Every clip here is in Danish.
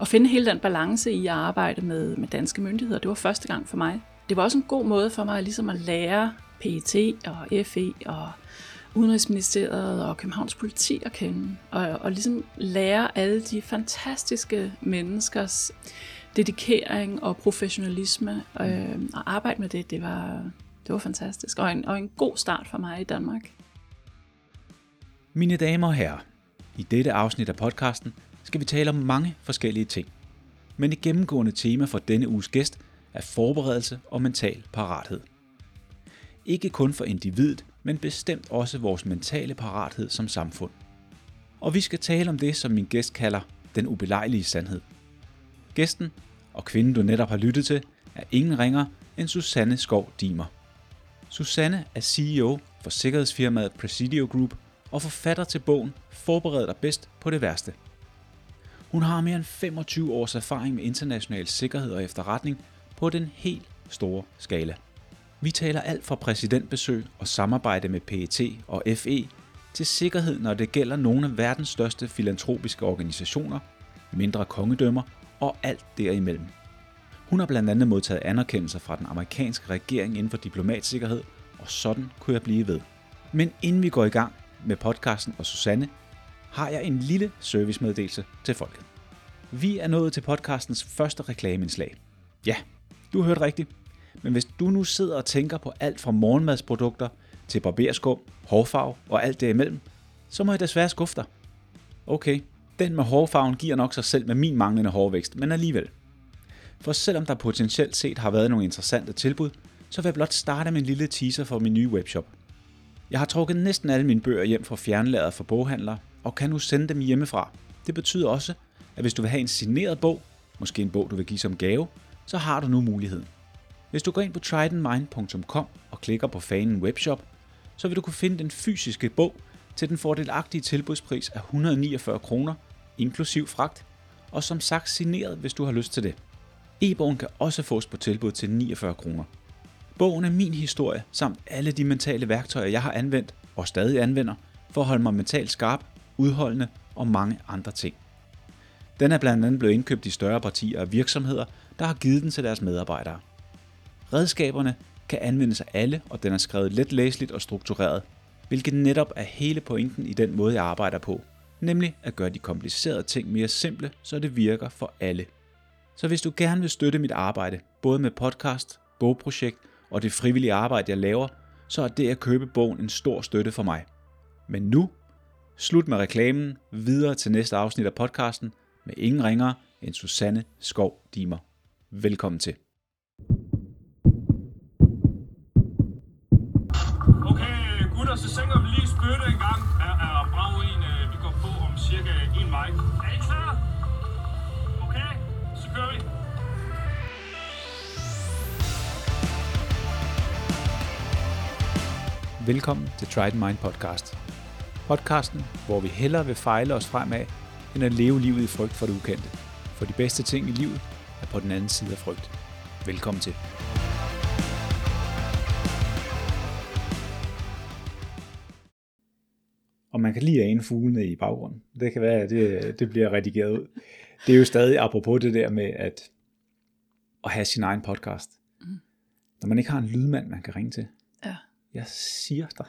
at finde hele den balance i at arbejde med, med danske myndigheder. Det var første gang for mig. Det var også en god måde for mig ligesom at lære PET og FE og Udenrigsministeriet og Københavns politi at kende, og, og ligesom lære alle de fantastiske menneskers dedikering og professionalisme, øh, og arbejde med det, det var, det var fantastisk, og en, og en god start for mig i Danmark. Mine damer og herrer, i dette afsnit af podcasten skal vi tale om mange forskellige ting. Men et gennemgående tema for denne uges gæst er forberedelse og mental parathed. Ikke kun for individet, men bestemt også vores mentale parathed som samfund. Og vi skal tale om det, som min gæst kalder den ubelejlige sandhed. Gæsten, og kvinden du netop har lyttet til, er ingen ringer end Susanne Skov Dimer. Susanne er CEO for sikkerhedsfirmaet Presidio Group og forfatter til bogen Forbered dig bedst på det værste. Hun har mere end 25 års erfaring med international sikkerhed og efterretning på den helt store skala. Vi taler alt fra præsidentbesøg og samarbejde med PET og FE til sikkerhed, når det gælder nogle af verdens største filantropiske organisationer, mindre kongedømmer og alt derimellem. Hun har blandt andet modtaget anerkendelser fra den amerikanske regering inden for diplomatsikkerhed, og sådan kunne jeg blive ved. Men inden vi går i gang med podcasten og Susanne, har jeg en lille servicemeddelelse til folket. Vi er nået til podcastens første reklameindslag. Ja, du hørte rigtigt. Men hvis du nu sidder og tænker på alt fra morgenmadsprodukter til barberskum, hårfarve og alt derimellem, så må jeg desværre skuffe dig. Okay, den med hårfarven giver nok sig selv med min manglende hårvækst, men alligevel. For selvom der potentielt set har været nogle interessante tilbud, så vil jeg blot starte med en lille teaser for min nye webshop. Jeg har trukket næsten alle mine bøger hjem fra fjernladet for boghandlere, og kan nu sende dem hjemmefra. Det betyder også, at hvis du vil have en signeret bog, måske en bog du vil give som gave, så har du nu muligheden. Hvis du går ind på tridentmind.com og klikker på fanen webshop, så vil du kunne finde den fysiske bog til den fordelagtige tilbudspris af 149 kroner, inklusiv fragt, og som sagt signeret, hvis du har lyst til det. E-bogen kan også fås på tilbud til 49 kroner. Bogen er min historie, samt alle de mentale værktøjer, jeg har anvendt og stadig anvender, for at holde mig mentalt skarp, udholdende og mange andre ting. Den er blandt andet blevet indkøbt i større partier af virksomheder, der har givet den til deres medarbejdere. Redskaberne kan anvendes af alle, og den er skrevet let læseligt og struktureret, hvilket netop er hele pointen i den måde, jeg arbejder på, nemlig at gøre de komplicerede ting mere simple, så det virker for alle. Så hvis du gerne vil støtte mit arbejde, både med podcast, bogprojekt og det frivillige arbejde, jeg laver, så er det at købe bogen en stor støtte for mig. Men nu, slut med reklamen, videre til næste afsnit af podcasten med ingen ringer end Susanne Skov Dimer. Velkommen til. Okay, gutter, så synger vi lige spytte en gang. Er, er brav en, øh, vi går på om cirka en vej. Er I klar? Okay, så kører vi. Velkommen til Trident Mind Podcast. Podcasten, hvor vi hellere vil fejle os fremad, end at leve livet i frygt for det ukendte. For de bedste ting i livet er på den anden side af frygt. Velkommen til. Og man kan lige ane fuglene i baggrunden. Det kan være, at det, det bliver redigeret ud. Det er jo stadig apropos det der med at, at have sin egen podcast. Mm. Når man ikke har en lydmand, man kan ringe til. Ja. Jeg siger dig.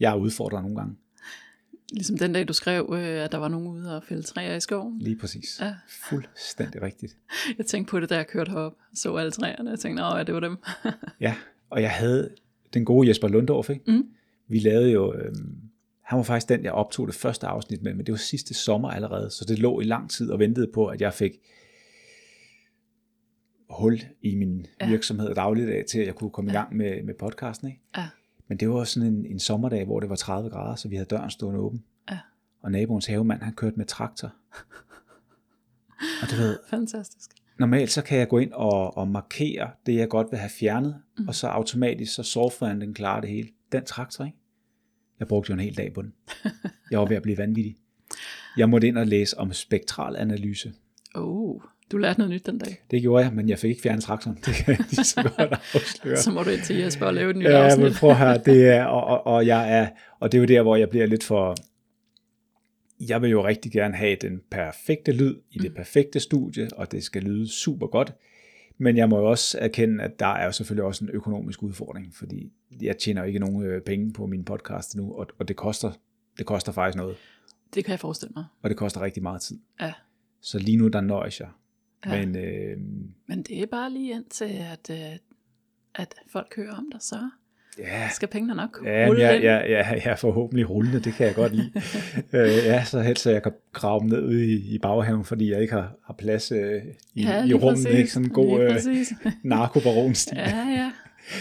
Jeg er udfordret nogle gange. Ligesom den dag, du skrev, øh, at der var nogen ude og fælde træer i skoven. Lige præcis. Ja. Fuldstændig rigtigt. Jeg tænkte på det, da jeg kørte herop, så alle træerne. Jeg tænkte, at ja, det var dem. Ja, og jeg havde den gode Jesper Lundorf, ikke? Mm. Vi lavede jo, øhm, han var faktisk den, jeg optog det første afsnit med, men det var sidste sommer allerede, så det lå i lang tid og ventede på, at jeg fik hul i min Ja. virksomhed og dagligdag til, at jeg kunne komme ja. i gang med, med podcasten, ikke? Ja. Men det var sådan en, en sommerdag, hvor det var 30 grader, så vi havde døren stående åben. Ja. Og naboens havemand, han kørte med traktor. og du ved, Fantastisk. normalt så kan jeg gå ind og, og markere det, jeg godt vil have fjernet, mm. og så automatisk, så softwaren den klarer det hele. Den traktor, ikke? Jeg brugte jo en hel dag på den. Jeg var ved at blive vanvittig. Jeg måtte ind og læse om spektral analyse. Oh, du lærte noget nyt den dag. Det gjorde jeg, men jeg fik ikke fjernet traktoren. Det kan jeg lige så godt afsløre. Så må du ind til Jesper og lave et nyt Ja, afsnit. men prøv her, det er, og, og, og, jeg er, og det er jo der, hvor jeg bliver lidt for, jeg vil jo rigtig gerne have den perfekte lyd i det perfekte studie, og det skal lyde super godt. Men jeg må jo også erkende, at der er jo selvfølgelig også en økonomisk udfordring, fordi jeg tjener ikke nogen øh, penge på min podcast nu, og, og det, koster, det koster faktisk noget, Det kan jeg forestille mig. og det koster rigtig meget tid. Ja. Så lige nu, der nøjes jeg. Ja. Men øh, Men det er bare lige indtil, at, øh, at folk hører om dig, så ja, skal pengene nok ja, rulle jeg, jeg, jeg er forhåbentlig rullende, det kan jeg godt lide. øh, ja, så helst så jeg kan grave dem ned ude i, i baghaven, fordi jeg ikke har, har plads øh, i, Ja, i rummet. præcis. Ikke? Sådan en god øh, narkobaronstil. Ja, ja.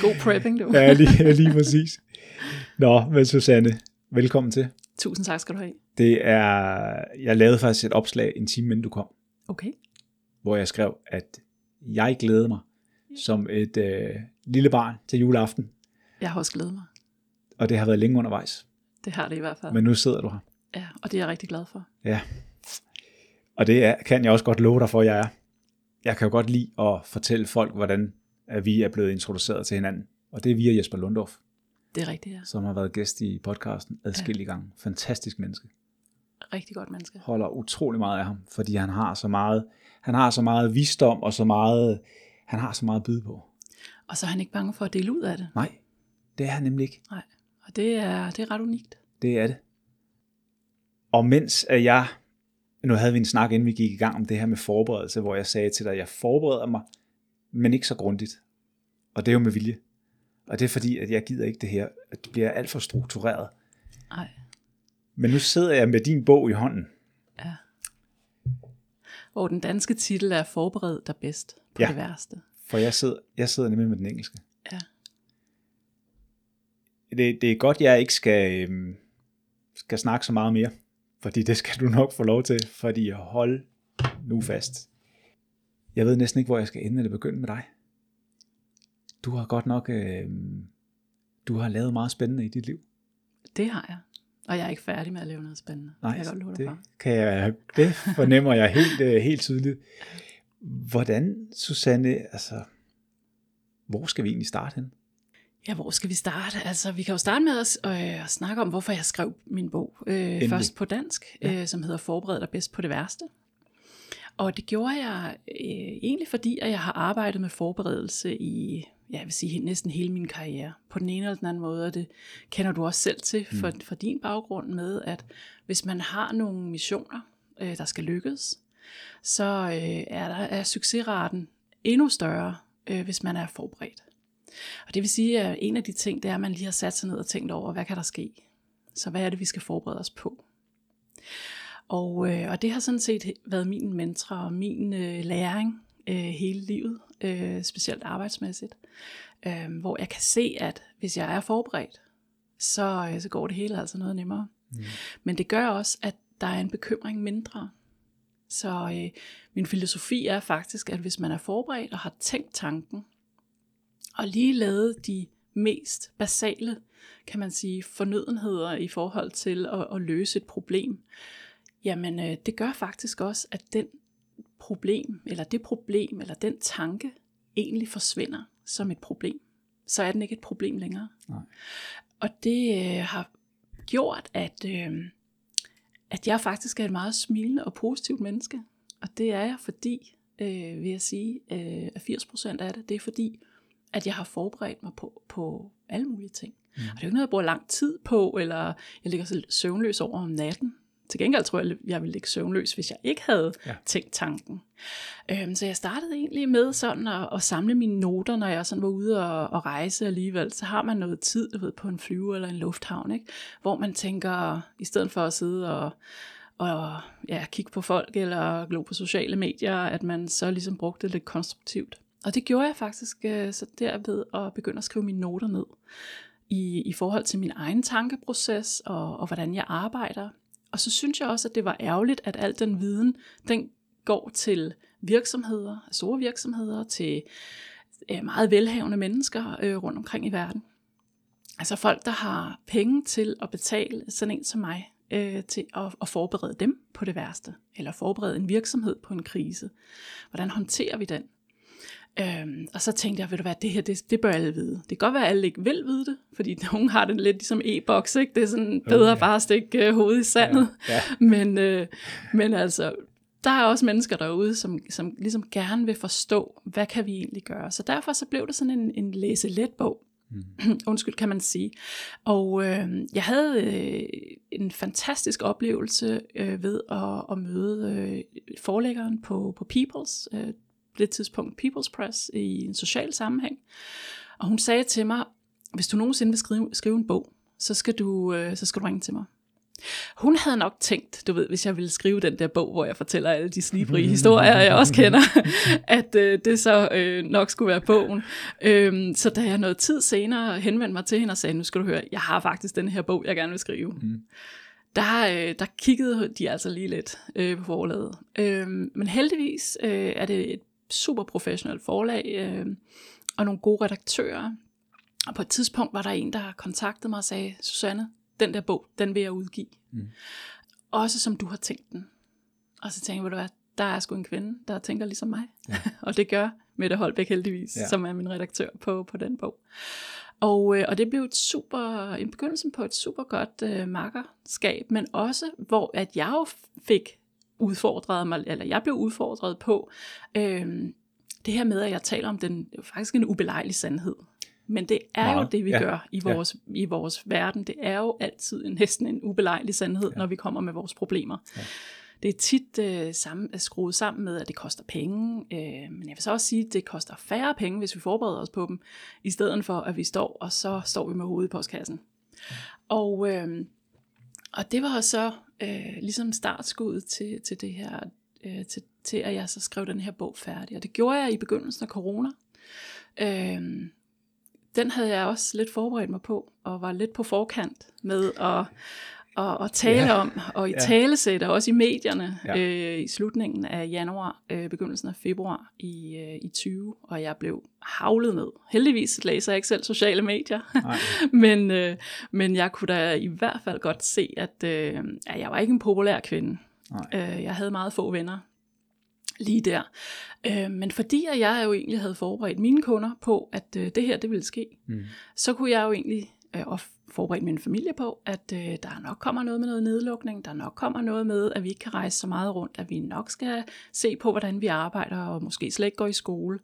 God prepping, du. Ja, lige, lige præcis. Nå, men Susanne, velkommen til. Tusind tak skal du have. Det er, jeg lavede faktisk et opslag en time inden du kom, Okay. Hvor jeg skrev, at jeg glæder mig som et øh, lille barn til juleaften, Jeg har også glædet mig. og det har været længe undervejs, Det har det i hvert fald. men nu sidder du her. Ja, og det er jeg rigtig glad for. Ja. Og det er, kan jeg også godt love dig for, jeg er. Jeg kan jo godt lide at fortælle folk, hvordan at vi er blevet introduceret til hinanden. Og det er via Jesper Lundorf, Det er rigtigt, ja. som har været gæst i podcasten adskillige gange. Fantastisk menneske. Rigtig godt menneske. holder utrolig meget af ham, fordi han har så meget, han har så meget visdom og så meget, han har så meget at byde på. Og så er han ikke bange for at dele ud af det. Nej, det er han nemlig ikke. Nej. Og det er, det er ret unikt. Det er det. Og mens at jeg, nu havde vi en snak, inden vi gik i gang om det her med forberedelse, hvor jeg sagde til dig, at jeg forbereder mig, men ikke så grundigt. Og det er jo med vilje. Og det er fordi, at jeg gider ikke det her, at det bliver alt for struktureret. Nej. Men nu sidder jeg med din bog i hånden. Hvor den danske titel er Forbered dig bedst på Ja. det værste. For jeg sidder, jeg sidder nemlig med den engelske. Ja. Det, det er godt, jeg ikke skal, øhm, skal snakke så meget mere. Fordi det skal du nok få lov til. Fordi hold nu fast. Jeg ved næsten ikke, hvor jeg skal ende eller begynde med dig. Du har godt nok... øhm, du har lavet meget spændende i dit liv. Det har jeg. Og jeg er ikke færdig med at lave noget spændende. Nej, kan jeg godt det, kan jeg, det fornemmer jeg helt, øh, helt tydeligt. Hvordan, Susanne, altså, hvor skal vi egentlig starte hen? Ja, hvor skal vi starte? Altså, vi kan jo starte med at, øh, at snakke om, hvorfor jeg skrev min bog. Øh, først på dansk, ja. øh, som hedder Forbered dig bedst på det værste. Og det gjorde jeg øh, egentlig fordi, at jeg har arbejdet med forberedelse i, ja, jeg vil sige, næsten hele min karriere. På den ene eller den anden måde, og det kender du også selv til for, for din baggrund med, at hvis man har nogle missioner, øh, der skal lykkes, så øh, er der er succesraten endnu større, øh, hvis man er forberedt. Og det vil sige, at en af de ting, det er, at man lige har sat sig ned og tænkt over, hvad kan der ske? Så hvad er det, vi skal forberede os på? Og, øh, og det har sådan set været min mentor og min øh, læring øh, hele livet, øh, specielt arbejdsmæssigt, øh, hvor jeg kan se, at hvis jeg er forberedt, så, øh, så går det hele altså noget nemmere. Mm. Men det gør også, at der er en bekymring mindre. Så øh, min filosofi er faktisk, at hvis man er forberedt og har tænkt tanken, og lige lavet de mest basale, kan man sige, fornødenheder i forhold til at, at løse et problem, jamen øh, det gør faktisk også, at den problem, eller det problem, eller den tanke, egentlig forsvinder som et problem. Så er den ikke et problem længere. Nej. Og det øh, har gjort, at, øh, at jeg faktisk er et meget smilende og positivt menneske. Og det er jeg, fordi, øh, vil jeg sige, øh, at 80% af det, det er fordi, at jeg har forberedt mig på, på alle mulige ting. Mm. Og det er jo ikke noget, jeg bruger lang tid på, eller jeg ligger så søvnløs over om natten. Til gengæld tror jeg, jeg ville ligge søvnløs, hvis jeg ikke havde Ja. tænkt tanken. Øhm, så jeg startede egentlig med sådan at, at samle mine noter, når jeg sådan var ude og, og rejse alligevel. Så har man noget tid, du ved, på en flyve eller en lufthavn, ikke? hvor man tænker, i stedet for at sidde og, og ja, kigge på folk eller glo på sociale medier, at man så ligesom brugte det lidt konstruktivt. Og det gjorde jeg faktisk øh, så derved at begynde at skrive mine noter ned i, i forhold til min egen tankeproces og, og hvordan jeg arbejder. Og så synes jeg også, at det var ærgerligt, at al den viden, den går til virksomheder, store virksomheder, til meget velhavende mennesker øh, rundt omkring i verden. Altså folk, der har penge til at betale sådan en som mig, øh, til at, at forberede dem på det værste, eller forberede en virksomhed på en krise. Hvordan håndterer vi den? Øhm, og så tænkte jeg, ved du hvad, det her, det, det bør alle vide. Det kan godt være, at alle ikke vil vide det, fordi nogen har det lidt ligesom e-boks, ikke? Det er sådan bedre Okay. bare at stikke øh, hovedet i sandet. Ja, ja. Men, øh, men altså, der er også mennesker derude, som, som ligesom gerne vil forstå, hvad kan vi egentlig gøre. Så derfor så blev det sådan en, en læse-let bog. Mm. Undskyld, kan man sige. Og øh, jeg havde øh, en fantastisk oplevelse øh, ved at, at møde øh, forlæggeren på, på People's, øh, det tidspunkt People's Press, i en social sammenhæng. Og hun sagde til mig, hvis du nogensinde vil skrive, skrive en bog, så skal, du, øh, så skal du ringe til mig. Hun havde nok tænkt, du ved, hvis jeg ville skrive den der bog, hvor jeg fortæller alle de slibrige historier, jeg også kender, at øh, det så øh, nok skulle være bogen. Øhm, så da jeg noget tid senere henvendte mig til hende og sagde, nu skal du høre, jeg har faktisk den her bog, jeg gerne vil skrive. Mm. Der, øh, der kiggede de altså lige lidt øh, på forlaget. Øhm, men heldigvis øh, er det et super professionelt forlag øh, og nogle gode redaktører. Og på et tidspunkt var der en, der kontaktede mig og sagde, Susanne, den der bog, den vil jeg udgive. Mm. Også som du har tænkt den. Og så tænkte jeg, hvad, der er sgu en kvinde, der tænker ligesom mig. Ja. og det gør Mette Holbæk heldigvis, ja. som er min redaktør på, på den bog. Og, øh, og det blev et super, en begyndelse på et super godt øh, makkerskab, men også hvor at jeg jo fik udfordret mig, eller jeg blev udfordret på øh, det her med, at jeg taler om den faktisk en ubelejlig sandhed. Men det er Meget. jo det, vi Ja. gør i vores, ja. i vores verden. Det er jo altid en, næsten en ubelejlig sandhed, ja. når vi kommer med vores problemer. Ja. Det er tit øh, sammen, skruet sammen med, at det koster penge, øh, men jeg vil så også sige, at det koster færre penge, hvis vi forbereder os på dem, i stedet for, at vi står, og så står vi med hovedet i postkassen. Og, øh, og det var så øh, ligesom startskuddet til, til det her, øh, til, til at jeg så skrev den her bog færdig. Og det gjorde jeg i begyndelsen af corona. Øh, den havde jeg også lidt forberedt mig på, og var lidt på forkant med at, at, at tale Ja. om, og i Ja. talesætte, også i medierne, Ja. øh, i slutningen af januar, øh, begyndelsen af februar i, øh, i 20, og jeg blev havlet ned. Heldigvis læser jeg ikke selv sociale medier, men, øh, men jeg kunne da i hvert fald godt se, at, øh, at jeg var ikke en populær kvinde. Nej. Øh, jeg havde meget få venner lige der. Øh, men fordi jeg jo egentlig havde forberedt mine kunder på, at øh, det her det ville ske, Mm. så kunne jeg jo egentlig øh, og forberedt min familie på, at øh, der nok kommer noget med noget nedlukning, der nok kommer noget med, at vi ikke kan rejse så meget rundt, at vi nok skal se på, hvordan vi arbejder, og måske slet ikke går i skole.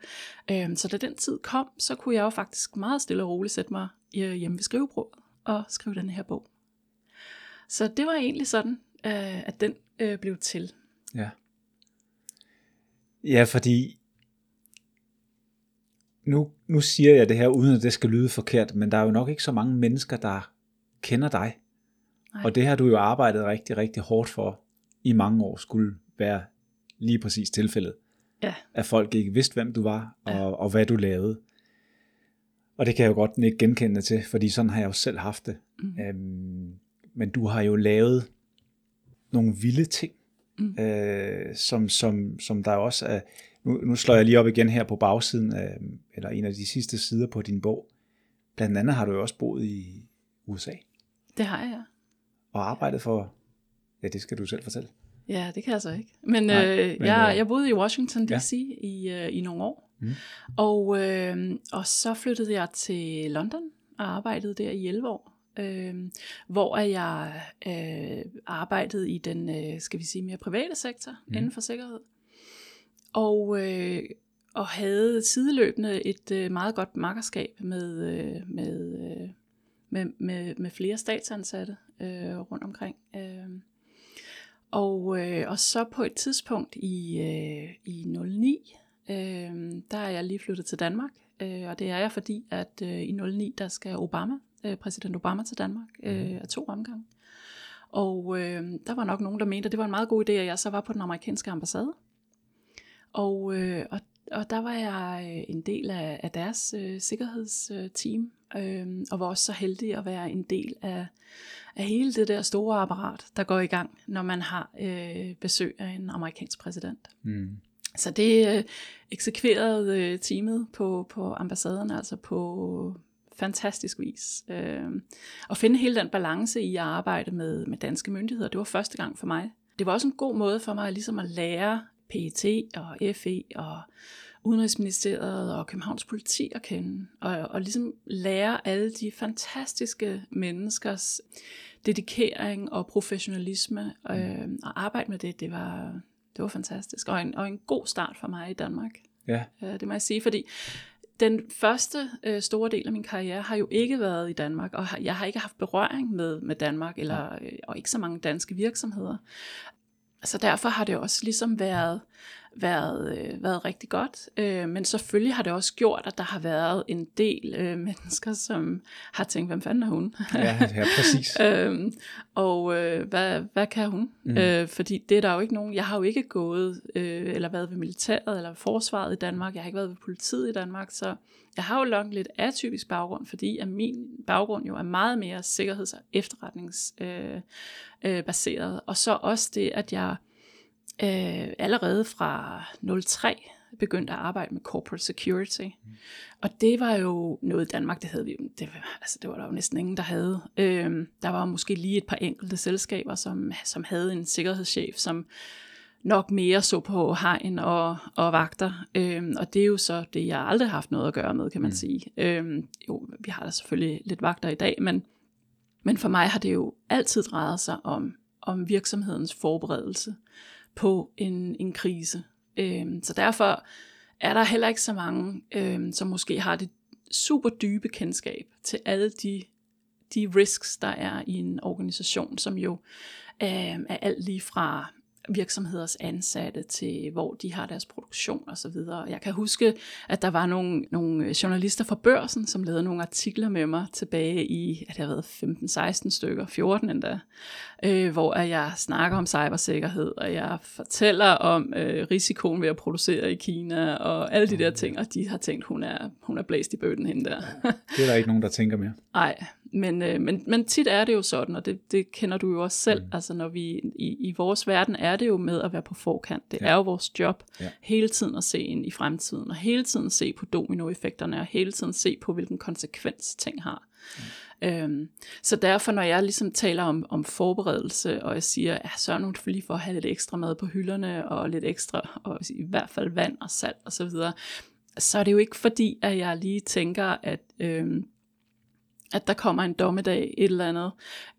Øh, så da den tid kom, så kunne jeg jo faktisk meget stille og roligt sætte mig øh, hjemme ved skrivebordet og skrive den her bog. Så det var egentlig sådan, øh, at den øh, blev til. Ja. Ja, fordi nu, nu siger jeg det her, uden at det skal lyde forkert, men der er jo nok ikke så mange mennesker, der kender dig. Nej. Og det har du jo arbejdet rigtig, rigtig hårdt for i mange år, skulle være lige præcis tilfældet. Ja. At folk ikke vidste, hvem du var, og, Ja. og hvad du lavede. Og det kan jeg jo godt ikke genkende til, fordi sådan har jeg jo selv haft det. Mm. Øhm, men du har jo lavet nogle vilde ting, Mm. øh, som, som, som der også er... Nu, nu slår jeg lige op igen her på bagsiden, af, eller en af de sidste sider på din bog. Blandt andet har du jo også boet i USA Det har jeg. og arbejdet for... Ja, det skal du selv fortælle. Ja, det kan jeg så ikke. Men, Nej, øh, men, jeg, øh, jeg boede i Washington. D.C. Ja. i, øh, i nogle år. Mm. Og, øh, og så flyttede jeg til London og arbejdede der i 11 år. Øh, hvor jeg øh, arbejdede i den, øh, skal vi sige, mere private sektor mm. inden for sikkerhed. Og, øh, og havde sideløbende et øh, meget godt makkerskab med, øh, med, øh, med, med, med flere statsansatte øh, rundt omkring. Øh, og, øh, og så på et tidspunkt i, øh, i 09, øh, der er jeg lige flyttet til Danmark. Øh, og det er jeg, fordi at øh, i 09, der skal Obama, øh, præsident Obama til Danmark, øh, af to omgange. Og øh, der var nok nogen, der mente, at det var en meget god idé, at jeg så var på den amerikanske ambassade. Og, øh, og, og der var jeg øh, en del af, af deres øh, sikkerhedsteam, øh, og var også så heldig at være en del af, af hele det der store apparat, der går i gang, når man har øh, besøg af en amerikansk præsident. Mm. Så det øh, eksekverede øh, teamet på, på ambassaden, altså på fantastisk vis. Øh, at finde hele den balance i at arbejde med, med danske myndigheder, det var første gang for mig. Det var også en god måde for mig ligesom at lære PET og FE og Udenrigsministeriet og Københavns politi at kende, og, og ligesom lære alle de fantastiske menneskers dedikering og professionalisme, øh, og arbejde med det, det var, det var fantastisk, og en, og en god start for mig i Danmark. Ja. Øh, det må jeg sige, fordi den første øh, store del af min karriere har jo ikke været i Danmark, og har, jeg har ikke haft berøring med, med Danmark, eller, øh, og ikke så mange danske virksomheder. Så derfor har det også ligesom været, været, øh, været rigtig godt. Øh, men selvfølgelig har det også gjort, at der har været en del øh, mennesker, som har tænkt, hvem fanden er hun? Ja, ja præcis. øhm, og øh, hvad, hvad kan hun? Mm. Øh, fordi det er der jo ikke nogen, jeg har jo ikke gået øh, eller været ved militæret eller forsvaret i Danmark, jeg har ikke været ved politiet i Danmark, så jeg har jo langt lidt atypisk baggrund, fordi at min baggrund jo er meget mere sikkerheds- og efterretningsbaseret. Øh, øh, baseret. og så også det, at jeg øh, allerede fra 03 begyndte at arbejde med corporate security. Mm. Og det var jo noget i Danmark, det havde vi det, altså det var der jo næsten ingen, der havde. Øhm, der var måske lige et par enkelte selskaber, som, som havde en sikkerhedschef, som nok mere så på hegn og, og vagter. Øhm, og det er jo så det, jeg aldrig har haft noget at gøre med, kan man mm. sige. Øhm, jo, vi har da selvfølgelig lidt vagter i dag, men, men for mig har det jo altid drejet sig om, om virksomhedens forberedelse på en, en krise. Øhm, så derfor er der heller ikke så mange, øhm, som måske har det super dybe kendskab til alle de, de risks, der er i en organisation, som jo øhm, er alt lige fra virksomheders ansatte til hvor de har deres produktion og så videre. Jeg kan huske, at der var nogle, nogle journalister fra børsen, som lavede nogle artikler med mig tilbage i, at det har været 15-16 stykker, 14 endda, øh, hvor jeg snakker om cybersikkerhed, og jeg fortæller om øh, risikoen ved at producere i Kina, og alle de der ting, og de har tænkt, hun er, hun er blæst i bøtten hende der. det er der ikke nogen, der tænker mere. Nej, men, øh, men, men tit er det jo sådan, og det, det kender du jo også selv, mm. altså når vi i, i vores verden er det jo med at være på forkant. Det ja. er jo vores job ja. hele tiden at se ind i fremtiden, og hele tiden se på dominoeffekterne, og hele tiden se på, hvilken konsekvens ting har. Mm. Øhm, så derfor, når jeg ligesom taler om, om forberedelse, og jeg siger, ja, sørg nu lige for at have lidt ekstra mad på hylderne, og lidt ekstra, og i hvert fald vand og salt osv., så, videre, så er det jo ikke fordi, at jeg lige tænker, at øhm, at der kommer en dommedag, et eller andet.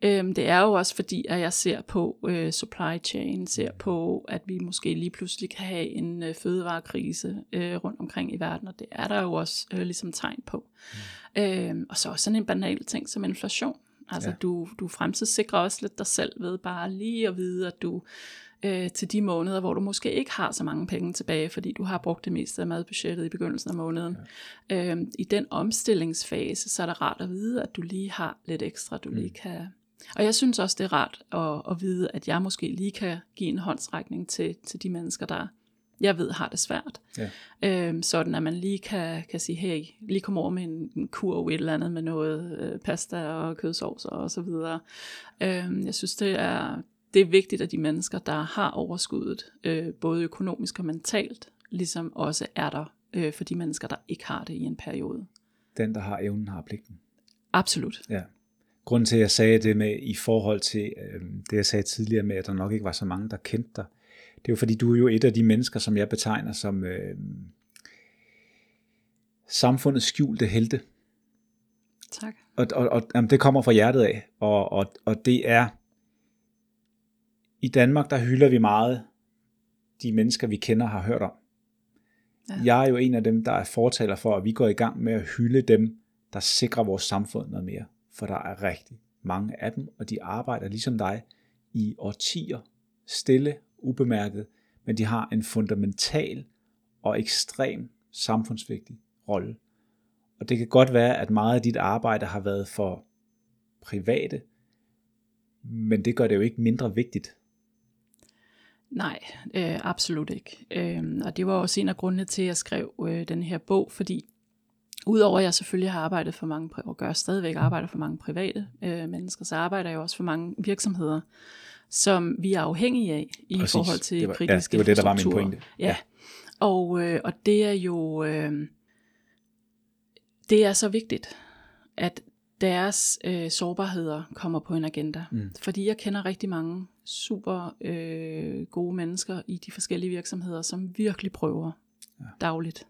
Øhm, det er jo også fordi, at jeg ser på øh, supply chain, ser på, at vi måske lige pludselig kan have en øh, fødevarekrise øh, rundt omkring i verden, og det er der jo også øh, ligesom tegn på. Mm. Øhm, og så også sådan en banal ting som inflation. Altså ja. du, du fremtidssikrer også lidt dig selv ved bare lige at vide, at du øh, til de måneder, hvor du måske ikke har så mange penge tilbage, fordi du har brugt det meste af madbudgettet i begyndelsen af måneden. Ja. Øh, I den omstillingsfase, så er det rart at vide, at du lige har lidt ekstra, du mm. lige kan... Og jeg synes også, det er rart at, at vide, at jeg måske lige kan give en håndsrækning til, til de mennesker, der jeg ved har det svært. Ja. Øhm, sådan at man lige kan, kan sige, hey, lige kom over med en, en kurv et eller andet med noget øh, pasta og kødsovs og så videre. Øhm, jeg synes, det er, det er vigtigt, at de mennesker, der har overskuddet, øh, både økonomisk og mentalt, ligesom også er der øh, for de mennesker, der ikke har det i en periode. Den, der har evnen, har pligten. Absolut. Ja. Grunden til, at jeg sagde det med i forhold til øh, det, jeg sagde tidligere med, at der nok ikke var så mange, der kendte dig, det er jo fordi, du er jo et af de mennesker, som jeg betegner som øh, samfundets skjulte helte. Tak. Og, og, og jamen, det kommer fra hjertet af, og, og, og det er i Danmark, der hylder vi meget de mennesker, vi kender har hørt om. Ja. Jeg er jo en af dem, der er fortaler for, at vi går i gang med at hylde dem, der sikrer vores samfund noget mere. For der er rigtig mange af dem, og de arbejder ligesom dig i årtier, stille, ubemærket, men de har en fundamental og ekstrem samfundsvigtig rolle. Og det kan godt være, at meget af dit arbejde har været for private, men det gør det jo ikke mindre vigtigt. Nej, øh, absolut ikke. Øh, og det var også en af grundene til, at jeg skrev øh, den her bog, fordi udover at jeg selvfølgelig har arbejdet for mange, og gør stadigvæk arbejder for mange private øh, mennesker, så arbejder jeg også for mange virksomheder, som vi er afhængige af i Præcis. forhold til det var, kritiske ja, det var det, der var min pointe. Ja, ja. Og, øh, og det er jo, øh, det er så vigtigt, at deres øh, sårbarheder kommer på en agenda. Mm. Fordi jeg kender rigtig mange super øh, gode mennesker i de forskellige virksomheder, som virkelig prøver ja. dagligt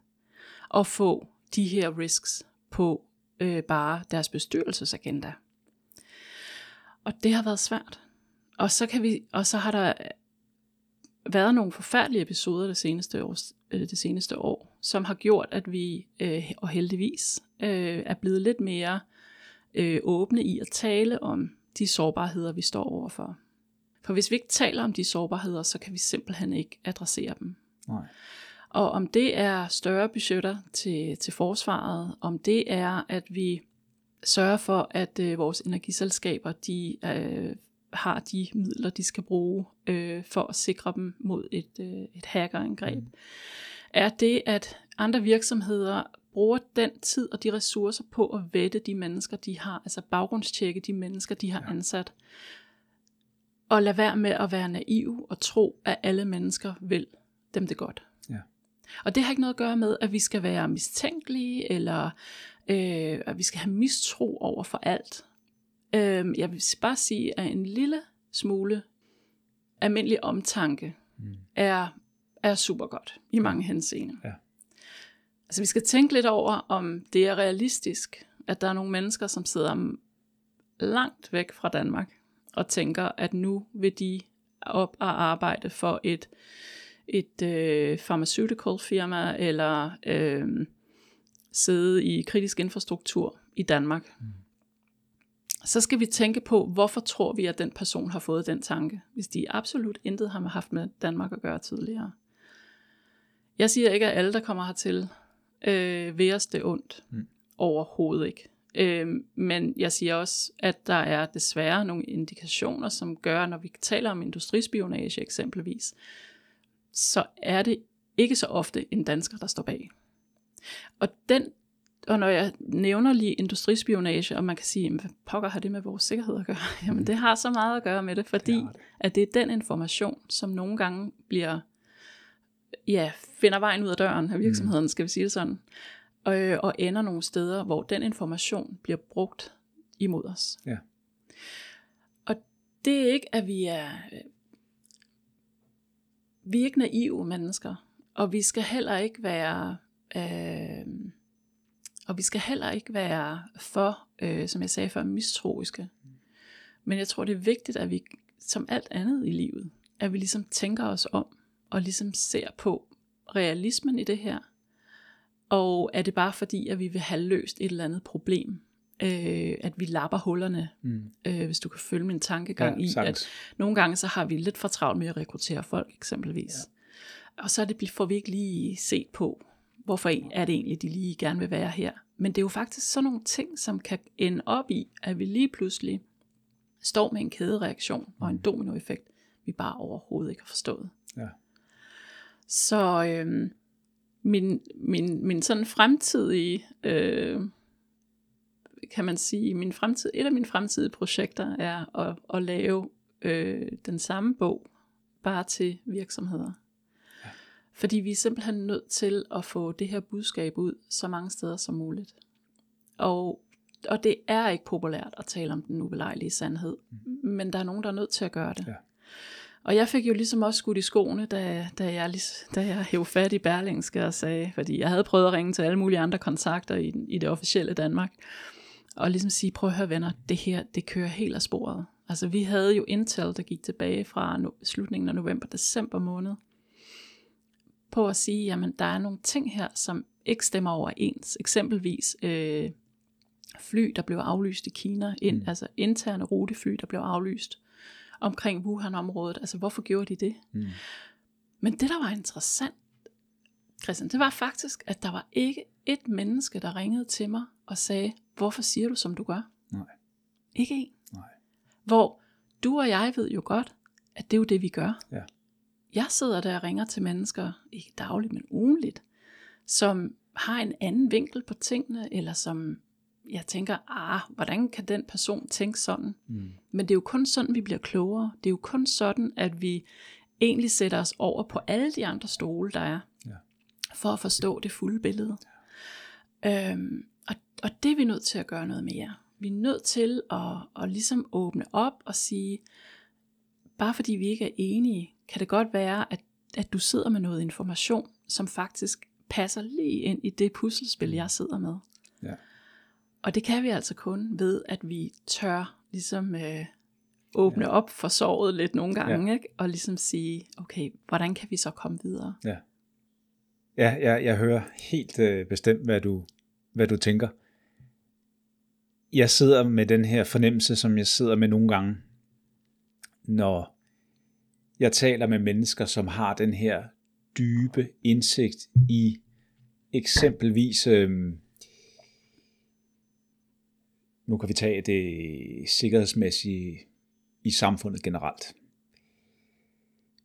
at få de her risks på øh, bare deres bestyrelsesagenda. Og det har været svært. Og så, kan vi, og så har der været nogle forfærdelige episoder det seneste, år, øh, det seneste år, som har gjort, at vi, øh, og heldigvis, øh, er blevet lidt mere øh, åbne i at tale om de sårbarheder, vi står overfor. For hvis vi ikke taler om de sårbarheder, så kan vi simpelthen ikke adressere dem. Nej. Og om det er større budgetter til, til forsvaret, om det er, at vi sørger for, at øh, vores energiselskaber de øh, har de midler, de skal bruge øh, for at sikre dem mod et, øh, et hackerangreb, mm. er det, at andre virksomheder bruger den tid og de ressourcer på at vette de mennesker, de har, altså baggrundstjekke de mennesker, de har ja. ansat, og lade være med at være naiv og tro, at alle mennesker vil dem det godt. Ja. Og det har ikke noget at gøre med, at vi skal være mistænkelige, eller øh, at vi skal have mistro over for alt. Øh, jeg vil bare sige, at en lille smule almindelig omtanke mm. er, er super godt i mange henseender. Ja. Altså vi skal tænke lidt over, om det er realistisk, at der er nogle mennesker, som sidder langt væk fra Danmark, og tænker, at nu vil de op og arbejde for et, et øh, pharmaceutical firma, eller øh, sidde i kritisk infrastruktur i Danmark. Mm. Så skal vi tænke på, hvorfor tror vi, at den person har fået den tanke, hvis de absolut intet har haft med Danmark at gøre tidligere. Jeg siger ikke, at alle, der kommer hertil, øh, os det ondt. Mm. Overhovedet ikke. Øh, men jeg siger også, at der er desværre nogle indikationer, som gør, når vi taler om industrispionage eksempelvis, så er det ikke så ofte en dansker, der står bag. Og den og når jeg nævner lige industrispionage, og man kan sige, hvad pokker har det med vores sikkerhed at gøre? Jamen det har så meget at gøre med det, fordi at det er den information, som nogle gange bliver, ja, finder vejen ud af døren af virksomheden, mm. skal vi sige det sådan, og, og ender nogle steder, hvor den information bliver brugt imod os. Ja. Og det er ikke, at vi er, vi er ikke naive mennesker, og vi skal heller ikke være, øh, og vi skal heller ikke være for, øh, som jeg sagde før, mistroiske. Men jeg tror, det er vigtigt, at vi, som alt andet i livet, at vi ligesom tænker os om, og ligesom ser på realismen i det her, og er det bare fordi, at vi vil have løst et eller andet problem? Øh, at vi lapper hullerne, mm. øh, hvis du kan følge min tankegang ja, i, sagtens. at nogle gange så har vi lidt for travlt med at rekruttere folk eksempelvis. Ja. Og så er det, får vi ikke lige set på, hvorfor er det egentlig, de lige gerne vil være her. Men det er jo faktisk sådan nogle ting, som kan ende op i, at vi lige pludselig står med en kædereaktion og en mm. dominoeffekt, vi bare overhovedet ikke har forstået. Ja. Så øhm, min, min, min sådan fremtidige, øh, kan man sige, min fremtid, et af mine fremtidige projekter er at, at lave øh, den samme bog, bare til virksomheder. Ja. Fordi vi er simpelthen nødt til at få det her budskab ud så mange steder som muligt. Og, og det er ikke populært at tale om den ubelejlige sandhed, mm. men der er nogen, der er nødt til at gøre det. Ja. Og jeg fik jo ligesom også skudt i skoene, da, da, jeg, da jeg hævde fat i Berlingske og sagde, fordi jeg havde prøvet at ringe til alle mulige andre kontakter i, i det officielle Danmark, og ligesom sige, prøv at høre venner, det her, det kører helt af sporet. Altså vi havde jo Intel, der gik tilbage fra no, slutningen af november, december måned, på at sige, jamen der er nogle ting her, som ikke stemmer overens. Eksempelvis øh, fly, der blev aflyst i Kina, ind, mm. altså interne rutefly, der blev aflyst omkring Wuhan-området. Altså, hvorfor gjorde de det? Mm. Men det, der var interessant, Christian, det var faktisk, at der var ikke et menneske, der ringede til mig og sagde, hvorfor siger du, som du gør? Nej. Ikke en. Nej. Hvor du og jeg ved jo godt, at det er jo det, vi gør. Ja. Jeg sidder der og ringer til mennesker, ikke dagligt, men ugenligt, som har en anden vinkel på tingene, eller som jeg tænker, ah, hvordan kan den person tænke sådan? Mm. Men det er jo kun sådan, vi bliver klogere. Det er jo kun sådan, at vi egentlig sætter os over på alle de andre stole, der er, ja. for at forstå det fulde billede. Ja. Øhm, og, og det er vi nødt til at gøre noget mere. Vi er nødt til at, at ligesom åbne op og sige, bare fordi vi ikke er enige, kan det godt være, at, at du sidder med noget information, som faktisk passer lige ind i det puslespil, jeg sidder med. Ja. Og det kan vi altså kun ved, at vi tør ligesom øh, åbne ja. op for såret lidt nogle gange, ja. ikke? og ligesom sige, okay, hvordan kan vi så komme videre? Ja, ja jeg, jeg hører helt øh, bestemt, hvad du, hvad du tænker. Jeg sidder med den her fornemmelse, som jeg sidder med nogle gange, når jeg taler med mennesker, som har den her dybe indsigt i eksempelvis, øh, nu kan vi tage det sikkerhedsmæssige i samfundet generelt.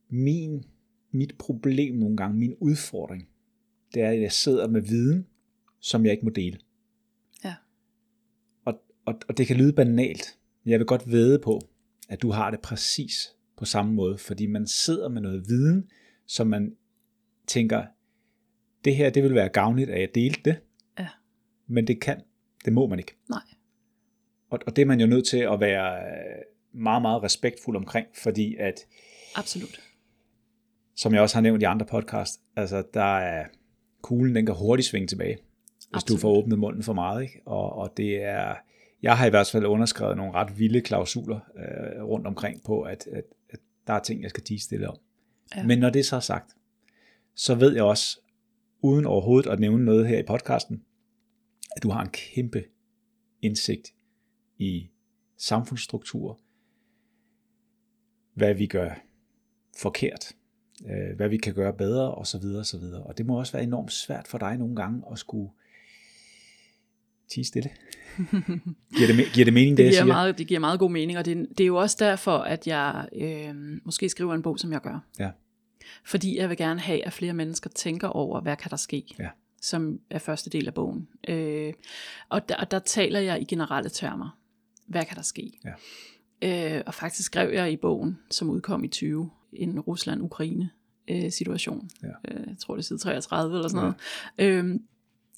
Min, mit problem nogle gange, min udfordring, det er, at jeg sidder med viden, som jeg ikke må dele. Ja. Og, og, og det kan lyde banalt, men jeg vil godt vede på, at du har det præcis på samme måde, fordi man sidder med noget viden, som man tænker, det her, det vil være gavnligt, at jeg delte det, Ja. men det kan, det må man ikke. Nej. Og, og det er man jo nødt til at være øh, meget, meget respektfuld omkring, fordi at, Absolut. som jeg også har nævnt i andre podcast, altså der er, kuglen den kan hurtigt svinge tilbage, hvis Absolut. du får åbnet munden for meget, ikke? Og, og det er, jeg har i hvert fald underskrevet nogle ret vilde klausuler øh, rundt omkring på, at, at, at der er ting, jeg skal tige stille om. Ja. Men når det så er sagt, så ved jeg også, uden overhovedet at nævne noget her i podcasten, at du har en kæmpe indsigt i samfundsstruktur, hvad vi gør forkert, øh, hvad vi kan gøre bedre, og så videre, og så videre. Og det må også være enormt svært for dig nogle gange at skulle tige stille. giver, det, giver det mening, det, Det jeg giver, siger? meget, det giver meget god mening, og det, det er jo også derfor, at jeg øh, måske skriver en bog, som jeg gør. Ja. Fordi jeg vil gerne have, at flere mennesker tænker over, hvad kan der ske, Ja. som er første del af bogen. Øh, og, der, og der taler jeg i generelle termer. Hvad kan der ske? Ja. Øh, og faktisk skrev jeg i bogen, som udkom i 20, en Rusland-Ukraine øh, situation. Ja. Øh, jeg tror det er side 33 eller sådan noget. Øhm,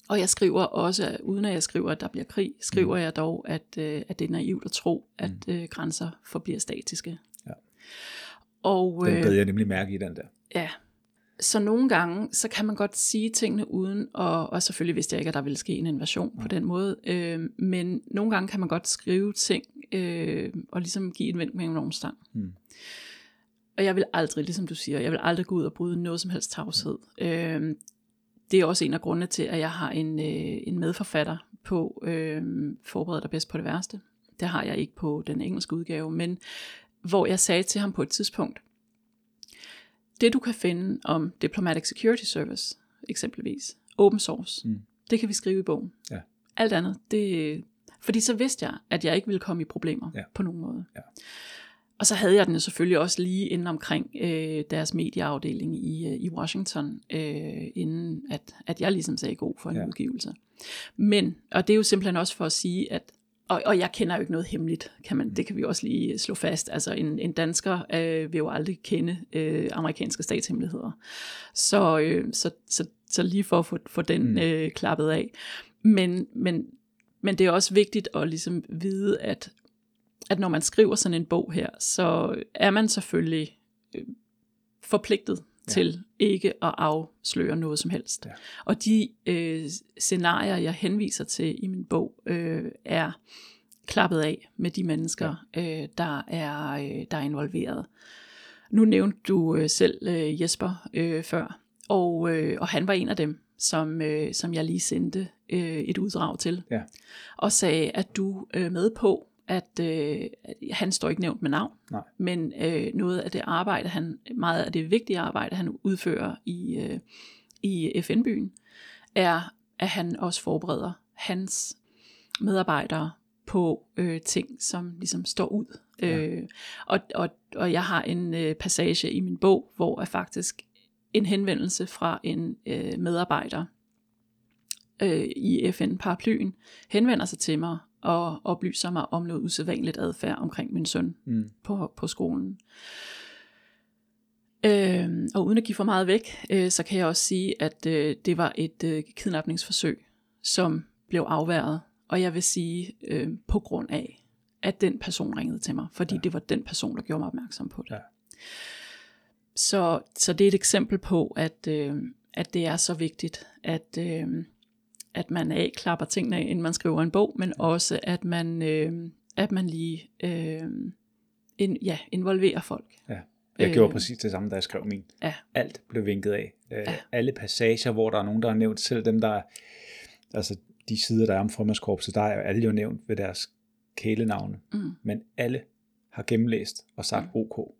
og jeg skriver også, uden at jeg skriver, at der bliver krig, skriver mm. jeg dog, at, øh, at det er naivt at tro, at øh, grænser forbliver statiske. Ja. Og, Den øh, bed jeg nemlig mærke i den der. Ja. Så nogle gange, så kan man godt sige tingene uden, og, og selvfølgelig vidste jeg ikke, at der ville ske en invasion på den måde, øh, men nogle gange kan man godt skrive ting, øh, og ligesom give en vent med en stang. Mm. Og jeg vil aldrig, ligesom du siger, jeg vil aldrig gå ud og bryde noget som helst tavshed. Øh, det er også en af grundene til, at jeg har en, øh, en medforfatter på øh, Forbered dig bedst på det værste. Det har jeg ikke på den engelske udgave, men hvor jeg sagde til ham på et tidspunkt, det du kan finde om Diplomatic Security Service, eksempelvis, open source, Mm. det kan vi skrive i bogen. Ja. Alt andet, det... Fordi så vidste jeg, at jeg ikke ville komme i problemer Ja. på nogen måde. Ja. Og så havde jeg den selvfølgelig også lige inden omkring øh, deres medieafdeling i, øh, i Washington, øh, inden at, at jeg ligesom sagde god for en ja. udgivelse. Men, og det er jo simpelthen også for at sige, at og, og jeg kender jo ikke noget hemmeligt, kan man, det kan vi også lige slå fast. Altså en, en dansker øh, vil jo aldrig kende øh, amerikanske statshemmeligheder. Så, øh, så, så, så lige for at få, få den Mm. øh, klappet af. Men, men, men det er også vigtigt at ligesom vide, at, at når man skriver sådan en bog her, så er man selvfølgelig øh, forpligtet ja. til ikke at afsløre noget som helst. Ja. Og de øh, scenarier, jeg henviser til i min bog, øh, er klappet af med de mennesker, ja. øh, der, er, øh, der er involveret. Nu nævnte du øh, selv øh, Jesper øh, før, og, øh, og han var en af dem, som, øh, som jeg lige sendte øh, et uddrag til, Ja. og sagde, at du er med på, at øh, han står ikke nævnt med navn, Nej. men øh, noget af det arbejde, han, meget af det vigtige arbejde, han udfører i, øh, i FN-byen, er, at han også forbereder hans medarbejdere på øh, ting, som ligesom står ud. Ja. Øh, og, og, og jeg har en øh, passage i min bog, hvor er faktisk en henvendelse fra en øh, medarbejder øh, i FN-paraplyen henvender sig til mig og oplyser mig om noget usædvanligt adfærd omkring min søn Mm. på, på skolen. Øh, og uden at give for meget væk, øh, så kan jeg også sige, at øh, det var et øh, kidnapningsforsøg, som blev afværet. Og jeg vil sige, øh, på grund af, at den person ringede til mig, fordi ja. det var den person, der gjorde mig opmærksom på det. Ja. Så, så det er et eksempel på, at, øh, at det er så vigtigt, at, øh, at man A, klapper tingene af, inden man skriver en bog, men også at man, øh, at man lige øh, in, ja, involverer folk. Ja. Jeg gjorde Øh. præcis det samme, da jeg skrev min. Ja, Alt blev vinket af. Øh, Alle passager, hvor der er nogen, der har nævnt, selv dem, der er, altså de sider, der er om formandskorpset, der er alle jo nævnt ved deres kælenavne. Mm. Men alle har gennemlæst og sagt OK.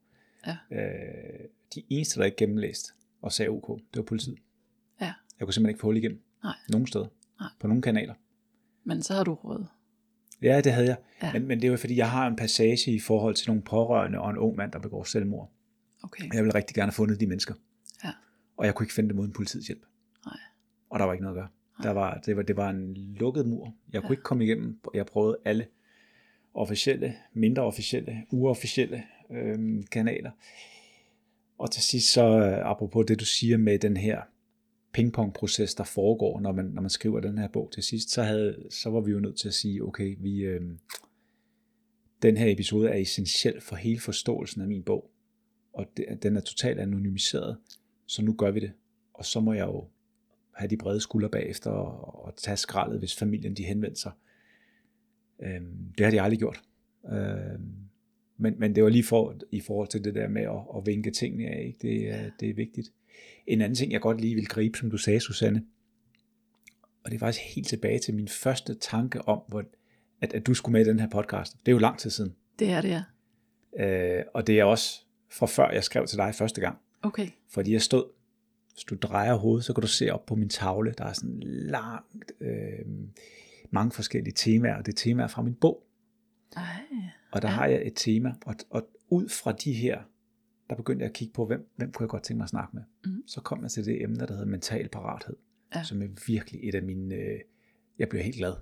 Ja. Øh, de eneste, der ikke gennemlæst og sagde OK, det var politiet. ja. Jeg kunne simpelthen ikke få hul igennem. Nej. Nogen steder. Nej. På nogle kanaler. Men så har du råd. Ja, det havde jeg. Ja. Men, men det jo fordi, jeg har en passage i forhold til nogle pårørende og en ung mand, der begår selvmord. Okay. Jeg ville rigtig gerne have fundet de mennesker. Ja. Og jeg kunne ikke finde dem uden politiets hjælp. Nej. Og der var ikke noget at gøre. Der var, det, var, det var en lukket mur. Jeg kunne ikke komme igennem. Jeg prøvede alle officielle, mindre officielle, uofficielle øhm, kanaler. Og til sidst så, øh, apropos det du siger med den her pingpong-proces, der foregår, når man, når man skriver den her bog til sidst, så, havde, så var vi jo nødt til at sige, okay, vi, øh, den her episode er essentiel for hele forståelsen af min bog. Og det, den er totalt anonymiseret, så nu gør vi det. Og så må jeg jo have de brede skuldre bagefter og, og tage skraldet, hvis familien de henvendte sig. Øh, det har de aldrig gjort. Øh, men, men det var lige for, i forhold til det der med at, at vinke tingene af. Ikke? Det, er, det er vigtigt. En anden ting, jeg godt lige vil gribe, som du sagde, Susanne, og det er faktisk helt tilbage til min første tanke om, hvor, at, at du skulle med i den her podcast. Det er jo lang tid siden. Det er det, ja. Øh, og det er også fra før jeg skrev til dig første gang. Okay. Fordi jeg stod, hvis du drejer hovedet, så kan du se op på min tavle, der er sådan langt, øh, mange forskellige temaer, og det er temaer fra min bog. Ej. Og der ja. har jeg et tema, og, og ud fra de her, der begyndte jeg at kigge på, hvem, hvem kunne jeg godt tænke mig at snakke med. Mhm. Så kom jeg til det emne, der hedder mental parathed, Ja. som er virkelig et af mine, øh, jeg bliver helt glad,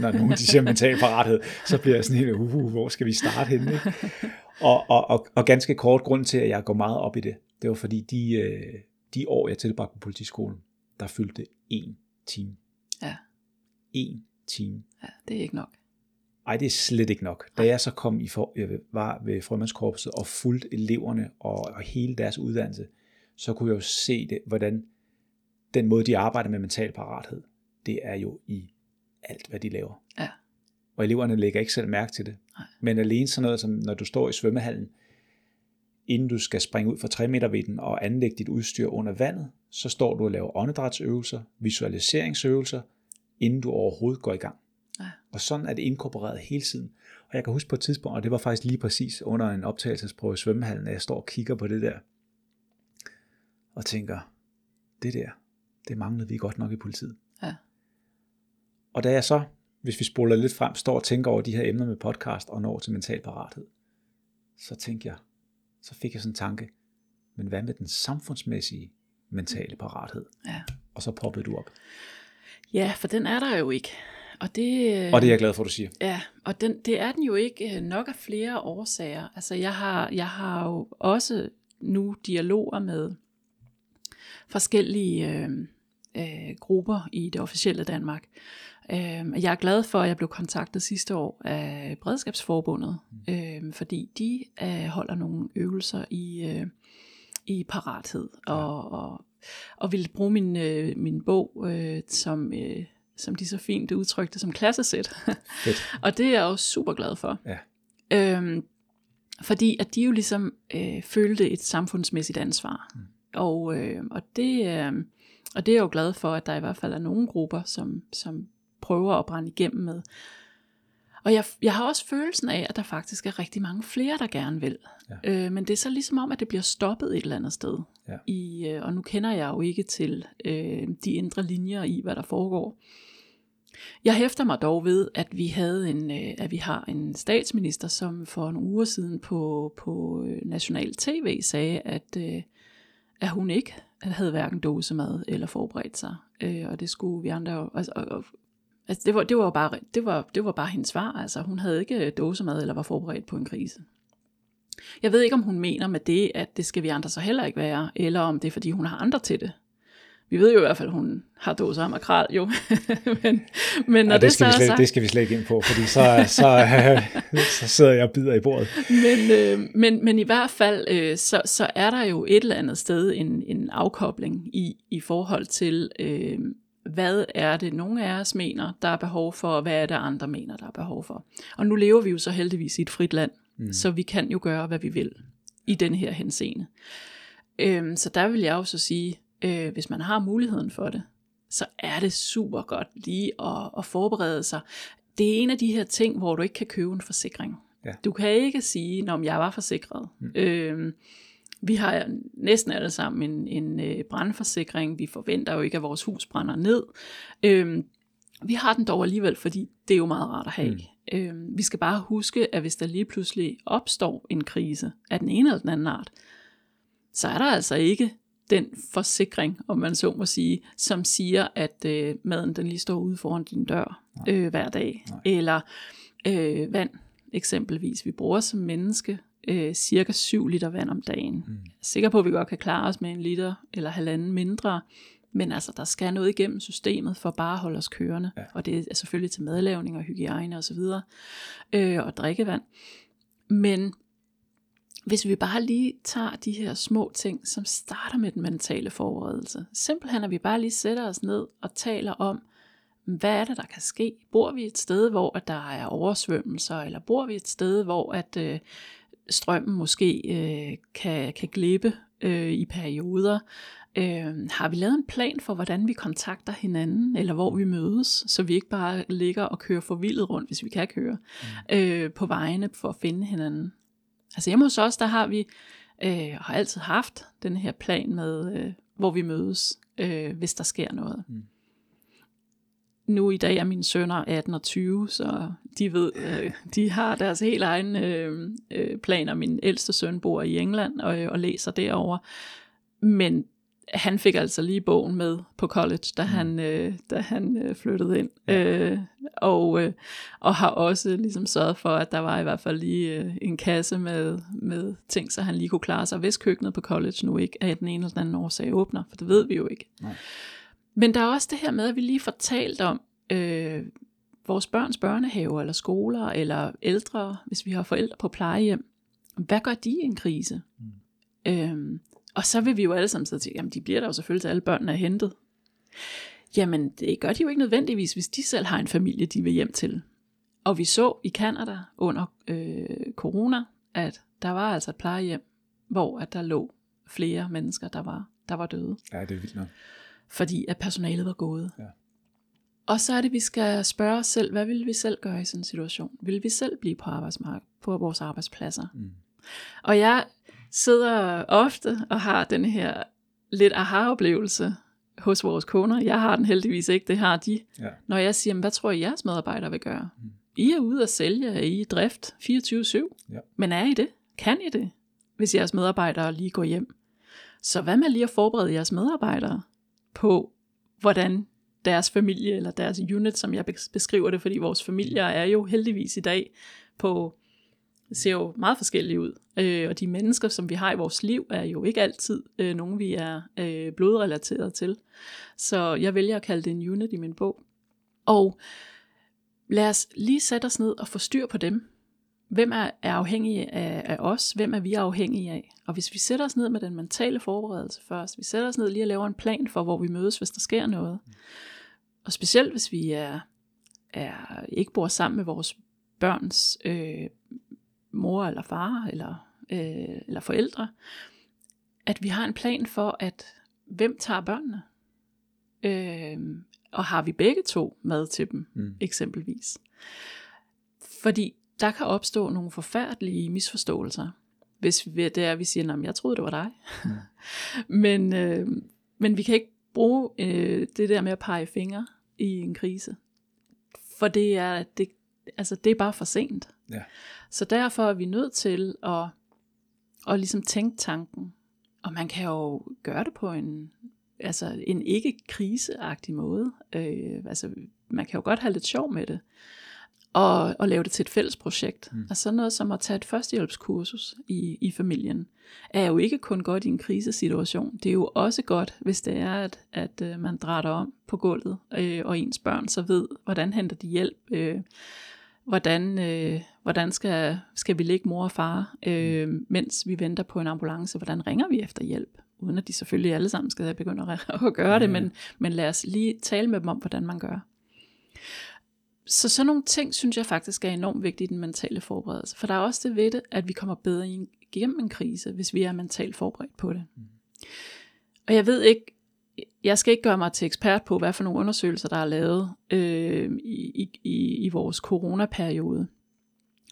når nogen de siger mental parathed, så bliver jeg sådan helt, uh, hvor skal vi starte henne? Ikke? Og, og, og, og ganske kort grund til, at jeg går meget op i det, det var fordi de, øh, de år, jeg tilbragte på politiskolen, der fyldte en time. Ja. En time. ja, det er ikke nok. Ej, det er slet ikke nok. Da jeg så kom i for, jeg var ved frømandskorpset og fulgte eleverne og, og hele deres uddannelse, så kunne jeg jo se det, hvordan den måde, de arbejder med mental parathed, det er jo i alt, hvad de laver. Ja. Og eleverne lægger ikke selv mærke til det. Nej. Men alene sådan noget som, når du står i svømmehallen, inden du skal springe ud fra 3 meter vidden og anlægge dit udstyr under vandet, så står du og laver åndedrætsøvelser, visualiseringsøvelser, inden du overhovedet går i gang. Ja. Og sådan er det inkorporeret hele tiden. Og jeg kan huske på et tidspunkt, og det var faktisk lige præcis under en optagelsesprøve i svømmehallen, at jeg står og kigger på det der, og tænker, det der, det manglede vi godt nok i politiet. Ja. Og da jeg så, hvis vi spoler lidt frem, står og tænker over de her emner med podcast og når til mental parathed, så tænker jeg, så fik jeg sådan en tanke, men hvad med den samfundsmæssige mentale parathed? Ja. Og så poppede du op. ja, for den er der jo ikke. Og det, Og det er jeg glad for, at du siger. Ja, og den, det er den jo ikke øh, nok af flere årsager. Altså jeg har, jeg har jo også nu dialoger med forskellige øh, øh, grupper i det officielle Danmark. Øh, jeg er glad for, at jeg blev kontaktet sidste år af Bredskabsforbundet, øh, fordi de øh, holder nogle øvelser i, øh, i parathed, og, og, og ville bruge min, øh, min bog øh, som... Øh, som de så fint udtrykte som klassesæt. Og det er jeg jo super glad for. Ja. Øhm, fordi at de jo ligesom øh, følte et samfundsmæssigt ansvar. Mm. Og, øh, og, det, øh, og det er jeg jo glad for, at der i hvert fald er nogle grupper, som, som prøver at brænde igennem med. Og jeg, jeg har også følelsen af, at der faktisk er rigtig mange flere, der gerne vil. Ja. Øh, men det er så ligesom om, at det bliver stoppet et eller andet sted. Ja. I, øh, og nu kender jeg jo ikke til øh, de indre linjer i, hvad der foregår. Jeg hæfter mig dog ved, at vi havde en, øh, at vi har en statsminister, som for nogle uger siden på, på øh, national tv sagde, at, øh, at hun ikke havde hverken dåsemad eller forberedt sig. Og det skulle vi andre jo, altså, og, og, altså det var, det var bare, det var, det var bare hendes svar. Altså hun havde ikke dåsemad eller var forberedt på en krise. Jeg ved ikke, om hun mener med det, at det skal vi andre så heller ikke være, eller om det er, fordi hun har andre til det. Vi ved jo i hvert fald, at hun har dåser af makrel, jo. men, men når Ja, det, det, skal så vi slet, sagt, det skal vi slet ikke ind på, fordi så, så, så sidder jeg og bider i bordet. men, øh, men, men i hvert fald, øh, så, så er der jo et eller andet sted en, en afkobling i, i forhold til, øh, hvad er det, nogle af os mener, der er behov for, og hvad er det, andre mener, der er behov for. Og nu lever vi jo så heldigvis i et frit land, mm. så vi kan jo gøre, hvad vi vil i den her henseende. Øhm, så der vil jeg jo så sige, øh, hvis man har muligheden for det, så er det super godt lige at, at forberede sig. Det er en af de her ting, hvor du ikke kan købe en forsikring. Ja. Du kan ikke sige, om jeg var forsikret. Mm. Øhm, vi har næsten alle sammen en, en øh, brandforsikring. Vi forventer jo ikke, at vores hus brænder ned. Øhm, vi har den dog alligevel, fordi det er jo meget rart at have. Mm. Øhm, vi skal bare huske, at hvis der lige pludselig opstår en krise af den ene eller den anden art, så er der altså ikke den forsikring, om man så må sige, som siger, at øh, maden den lige står ude foran din dør øh, hver dag. Nej. Eller øh, vand eksempelvis. Vi bruger som menneske øh, cirka 7 liter vand om dagen. Mm. Jeg er sikker på, at vi godt kan klare os med en liter eller halvanden mindre, men altså, der skal noget igennem systemet for bare at holde os kørende. Ja. Og det er selvfølgelig til madlavning og hygiejne osv. Og, øh, og drikkevand. Men hvis vi bare lige tager de her små ting, som starter med den mentale forberedelse. Simpelthen, at vi bare lige sætter os ned og taler om, hvad er det, der kan ske? Bor vi et sted, hvor at der er oversvømmelser, eller bor vi et sted, hvor at øh, strømmen måske øh, kan, kan glippe øh, i perioder? Øh, har vi lavet en plan for, hvordan vi kontakter hinanden, eller hvor vi mødes, så vi ikke bare ligger og kører forvildet rundt, hvis vi kan køre, mm. øh, på vejene for at finde hinanden? Altså hjemme hos os, der har vi øh, har altid haft den her plan med, øh, hvor vi mødes, øh, hvis der sker noget. Mm. Nu i dag er mine sønner 18 og 20, så de ved, øh, de har deres helt egen øh, øh, planer. Min ældste søn bor i England og, og læser derover, men han fik altså lige bogen med på college, da han, øh, da han øh, flyttede ind. Ja. Øh, og, øh, og har også ligesom sørget for, at der var i hvert fald lige øh, en kasse med, med ting, så han lige kunne klare sig, hvis køkkenet på college nu ikke af den ene eller den anden årsag åbner, for det ved vi jo ikke. Nej. Men der er også det her med, at vi lige fortalt om øh, vores børns børnehaver, eller skoler, eller ældre, hvis vi har forældre på plejehjem. Hvad gør de i en krise? Mm. Øhm, og så vil vi jo alle sammen sidde til, jamen de bliver der jo selvfølgelig til alle børnene er hentet. Jamen det gør de jo ikke nødvendigvis, hvis de selv har en familie, de vil hjem til. Og vi så i Kanada under øh, corona, at der var altså et plejehjem, hvor at der lå flere mennesker, der var, der var døde. Ja, det er vildt nok. Fordi at personalet var gået. Ja. Og så er det, vi skal spørge os selv, hvad vil vi selv gøre i sådan en situation? Vil vi selv blive på arbejdsmarkedet, på vores arbejdspladser? Mm. Og jeg sidder ofte og har den her lidt aha-oplevelse hos vores kunder. Jeg har den heldigvis ikke, det har de. Ja. Når jeg siger, hvad tror I jeres medarbejdere vil gøre? Mm. I er ude at sælge, er I i drift 24-7? Ja. Men er I det? Kan I det, hvis jeres medarbejdere lige går hjem? Så hvad med lige at forberede jeres medarbejdere på, hvordan deres familie eller deres unit, som jeg beskriver det, fordi vores familier er jo heldigvis i dag på ser jo meget forskellige ud. Øh, og de mennesker, som vi har i vores liv, er jo ikke altid øh, nogen, vi er øh, blodrelateret til. Så jeg vælger at kalde det en unit i min bog. Og lad os lige sætte os ned og få styr på dem. Hvem er, er afhængige af, af os? Hvem er vi afhængige af? Og hvis vi sætter os ned med den mentale forberedelse først, vi sætter os ned lige og laver en plan for, hvor vi mødes, hvis der sker noget. Og specielt hvis vi er, er ikke bor sammen med vores børns øh, mor eller far eller, øh, eller forældre, at vi har en plan for, at hvem tager børnene? Øh, og har vi begge to mad til dem, mm. eksempelvis? Fordi der kan opstå nogle forfærdelige misforståelser, hvis vi, det er, at vi siger, at jeg troede, det var dig. Mm. men, øh, men vi kan ikke bruge øh, det der med at pege fingre i en krise. For det er, det, altså, det er bare for sent. Ja. Så derfor er vi nødt til at, at ligesom tænke tanken. Og man kan jo gøre det på en, altså en ikke kriseagtig måde. Øh, altså, man kan jo godt have lidt sjov med det. og, og lave det til et fælles projekt. Mm. Altså sådan noget som at tage et førstehjælpskursus i, i familien, er jo ikke kun godt i en krisesituation. Det er jo også godt, hvis det er, at, at øh, man drætter om på gulvet, øh, og ens børn så ved, hvordan henter de hjælp, øh, hvordan, øh, hvordan skal, skal vi ligge mor og far, øh, mens vi venter på en ambulance, hvordan ringer vi efter hjælp, uden at de selvfølgelig alle sammen skal begynde at, at gøre det, men, men lad os lige tale med dem om, hvordan man gør. Så sådan nogle ting, synes jeg faktisk er enormt vigtigt i den mentale forberedelse. For der er også det ved det, at vi kommer bedre igennem en krise, hvis vi er mentalt forberedt på det. Mm. Og jeg ved ikke, jeg skal ikke gøre mig til ekspert på, hvad for nogle undersøgelser, der er lavet øh, i, i, i vores coronaperiode.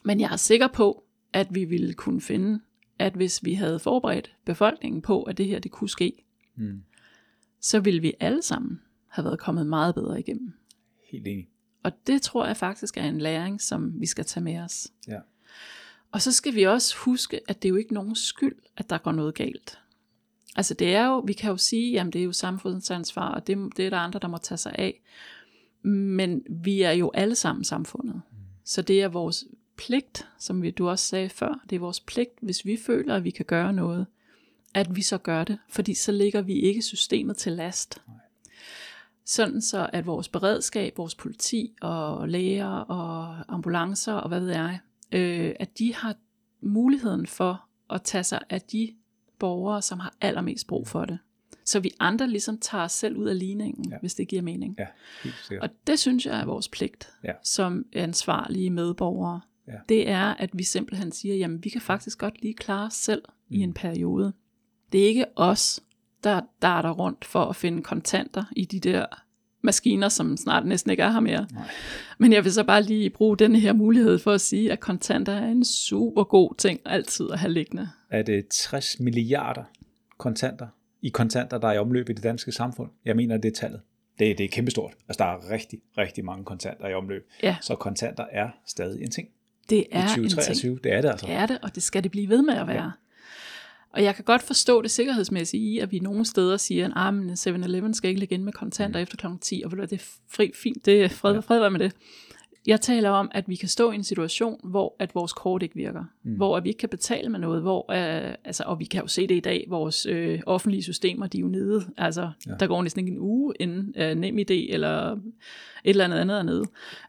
Men jeg er sikker på, at vi ville kunne finde, at hvis vi havde forberedt befolkningen på, at det her det kunne ske, mm. så ville vi alle sammen have været kommet meget bedre igennem. Helt enig. Og det tror jeg faktisk er en læring, som vi skal tage med os. Ja. Og så skal vi også huske, at det er jo ikke nogen skyld, at der går noget galt. Altså det er jo, vi kan jo sige, at det er jo samfundsansvar, og det, det er der andre, der må tage sig af. Men vi er jo alle sammen samfundet. Så det er vores pligt, som vi, du også sagde før, det er vores pligt, hvis vi føler, at vi kan gøre noget, at vi så gør det, fordi så ligger vi ikke systemet til last. Sådan så, at vores beredskab, vores politi og læger og ambulancer og hvad ved jeg, øh, at de har muligheden for at tage sig af de borgere, som har allermest brug for det. Så vi andre ligesom tager os selv ud af ligningen, ja. hvis det giver mening. Ja, helt. Og det synes jeg er vores pligt ja. som ansvarlige medborgere. Ja. Det er, at vi simpelthen siger, jamen vi kan faktisk godt lige klare os selv mm. i en periode. Det er ikke os, der darter rundt for at finde kontanter i de der maskiner, som snart næsten ikke er her mere. Nej. Men jeg vil så bare lige bruge denne her mulighed for at sige, at kontanter er en super god ting altid at have liggende. Er det 60 milliarder kontanter i kontanter, der er i omløb i det danske samfund? Jeg mener, det er tallet. Det, det er kæmpestort. Altså, der er rigtig, rigtig mange kontanter i omløb. Ja. Så kontanter er stadig en ting. Det er I 2023, en ting. det er det altså. Det er det, og det skal det blive ved med at være. Ja. Og jeg kan godt forstå det sikkerhedsmæssige i, at vi nogle steder siger, at ah, 7-Eleven skal ikke ligge ind med kontanter mm. efter kl. 10, og det er fri, fint, det er fred, ja. fred med det. Jeg taler om, at vi kan stå i en situation, hvor at vores kort ikke virker. Mm. Hvor at vi ikke kan betale med noget. Hvor, øh, altså, og vi kan jo se det i dag, vores øh, offentlige systemer, de er jo nede. Altså, ja. Der går næsten ikke en uge inden øh, nem idé eller et eller andet andet er nede.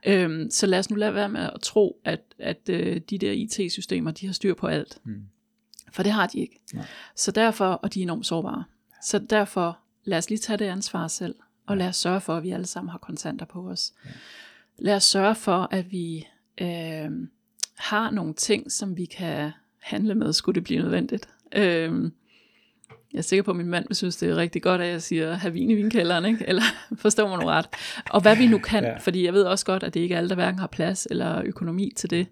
Øhm, så lad os nu lade være med at tro, at, at øh, de der IT-systemer, de har styr på alt. Mm. For det har de ikke. Nej. Så derfor, og de er enormt sårbare. Så derfor, lad os lige tage det ansvar selv, og lad os sørge for, at vi alle sammen har kontanter på os. Ja. Lad os sørge for, at vi øh, har nogle ting, som vi kan handle med, skulle det blive nødvendigt. Øh, jeg er sikker på, at min mand synes, det er rigtig godt, at jeg siger, have vin i vinkælderen, ikke? eller forstår man nu ret. Og hvad vi nu kan, ja. fordi jeg ved også godt, at det ikke er alle, der hverken har plads eller økonomi til det.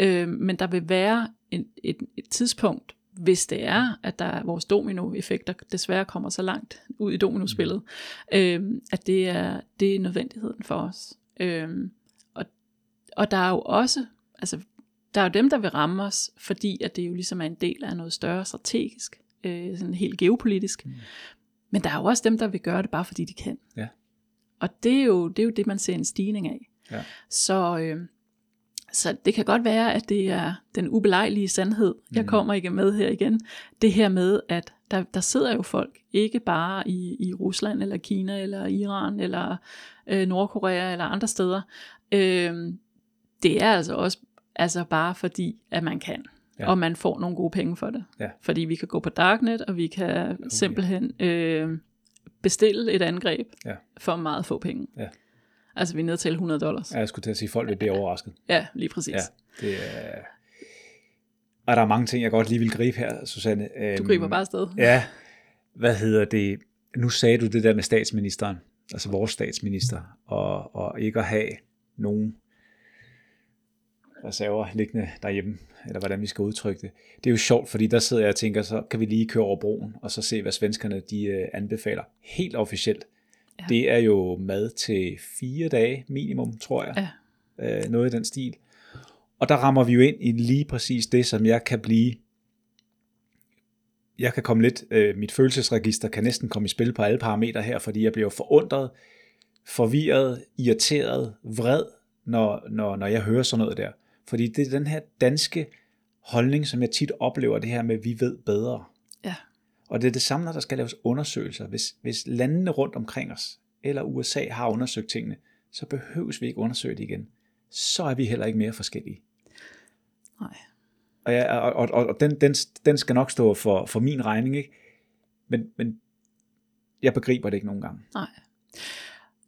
Øh, men der vil være et, et, et tidspunkt, hvis det er, at der er vores dominoeffekter desværre kommer så langt ud i dominospillet, øh, at det er, det er nødvendigheden for os. Øh, og, og der er jo også, altså der er jo dem, der vil ramme os, fordi at det jo ligesom er en del af noget større strategisk, øh, sådan helt geopolitisk. Mm. Men der er jo også dem, der vil gøre det bare fordi de kan. Ja. Og det er, jo, det er jo det, man ser en stigning af. Ja. Så, øh, så det kan godt være, at det er den ubelejlige sandhed, jeg kommer ikke med her igen. Det her med, at der, der sidder jo folk, ikke bare i, i Rusland, eller Kina, eller Iran, eller øh, Nordkorea, eller andre steder. Øh, det er altså også altså bare fordi, at man kan. Ja. Og man får nogle gode penge for det. Ja. Fordi vi kan gå på Darknet, og vi kan okay. simpelthen øh, bestille et angreb ja. for meget få penge. Ja. Altså vi er nede til 100 dollars. Ja, jeg skulle til at sige, at folk vil blive overrasket. Ja, lige præcis. Ja, det er... Og der er mange ting, jeg godt lige vil gribe her, Susanne. Du griber bare afsted. Ja, hvad hedder det? Nu sagde du det der med statsministeren, altså vores statsminister, og, og ikke at have nogen reserver liggende derhjemme, eller hvordan vi skal udtrykke det. Det er jo sjovt, fordi der sidder jeg og tænker, så kan vi lige køre over broen, og så se, hvad svenskerne de øh, anbefaler. Helt officielt. Ja. Det er jo mad til fire dage minimum, tror jeg. Ja. Øh, noget i den stil. Og der rammer vi jo ind i lige præcis det, som jeg kan blive jeg kan komme lidt, øh, mit følelsesregister kan næsten komme i spil på alle parametre her, fordi jeg bliver forundret, forvirret, irriteret, vred, når, når, når jeg hører sådan noget der. Fordi det er den her danske holdning, som jeg tit oplever, det her med, at vi ved bedre. Ja. Og det er det samme, når der skal laves undersøgelser. Hvis, hvis landene rundt omkring os, eller USA har undersøgt tingene, så behøves vi ikke undersøge det igen. Så er vi heller ikke mere forskellige. Nej. Og, jeg, og, og, og den, den, den skal nok stå for, for min regning, ikke? Men, men jeg begriber det ikke nogen gange. Nej.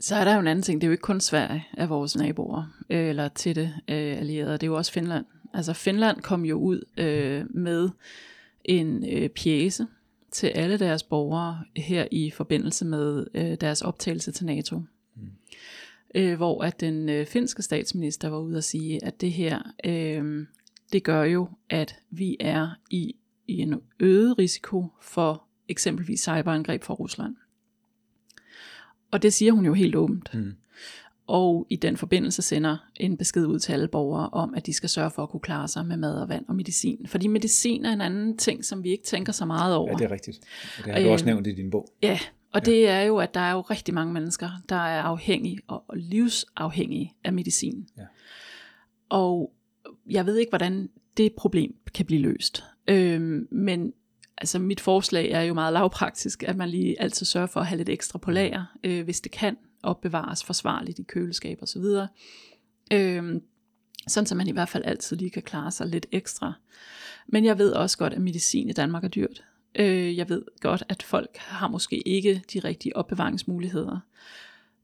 Så er der jo en anden ting. Det er jo ikke kun Sverige af vores naboer, øh, eller tætte øh, allierede. Det er jo også Finland. Altså Finland kom jo ud øh, med en øh, pjæse til alle deres borgere her i forbindelse med øh, deres optagelse til NATO. Mm. Øh, hvor at den øh, finske statsminister var ude at sige, at det her, øh, det gør jo, at vi er i, i en øget risiko for eksempelvis cyberangreb fra Rusland. Og det siger hun jo helt åbent. Mm. Og i den forbindelse sender en besked ud til alle borgere om, at de skal sørge for at kunne klare sig med mad og vand og medicin. Fordi medicin er en anden ting, som vi ikke tænker så meget over. Ja, det er rigtigt. Og det har du også nævnt i din bog. Ja, og ja. det er jo, at der er jo rigtig mange mennesker, der er afhængige og livsafhængige af medicin. Ja. Og jeg ved ikke, hvordan det problem kan blive løst. Øhm, men altså mit forslag er jo meget lavpraktisk, at man lige altid sørger for at have lidt ekstra på lager, øh, hvis det kan opbevares forsvarligt i køleskab og så videre. Øhm, sådan så man i hvert fald altid lige kan klare sig lidt ekstra. Men jeg ved også godt, at medicin i Danmark er dyrt. Øh, jeg ved godt, at folk har måske ikke de rigtige opbevaringsmuligheder.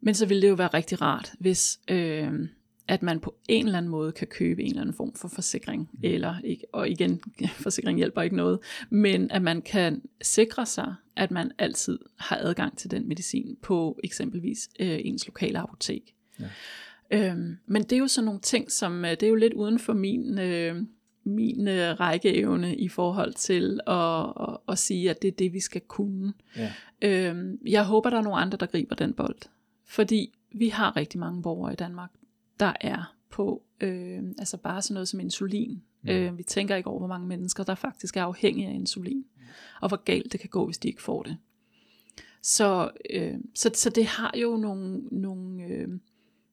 Men så ville det jo være rigtig rart, hvis øh, at man på en eller anden måde kan købe en eller anden form for forsikring, mm. eller og igen, forsikring hjælper ikke noget, men at man kan sikre sig, at man altid har adgang til den medicin på eksempelvis øh, ens lokale apotek. Ja. Øhm, men det er jo sådan nogle ting, som øh, det er jo lidt uden for min, øh, min øh, rækkeevne i forhold til at, at, at sige, at det er det, vi skal kunne. Ja. Øhm, jeg håber, der er nogle andre, der griber den bold. Fordi vi har rigtig mange borgere i Danmark, der er på øh, altså bare sådan noget som insulin. Mm. Øh, vi tænker ikke over, hvor mange mennesker, der faktisk er afhængige af insulin, mm. og hvor galt det kan gå, hvis de ikke får det. Så, øh, så, så det har jo nogle, nogle, øh,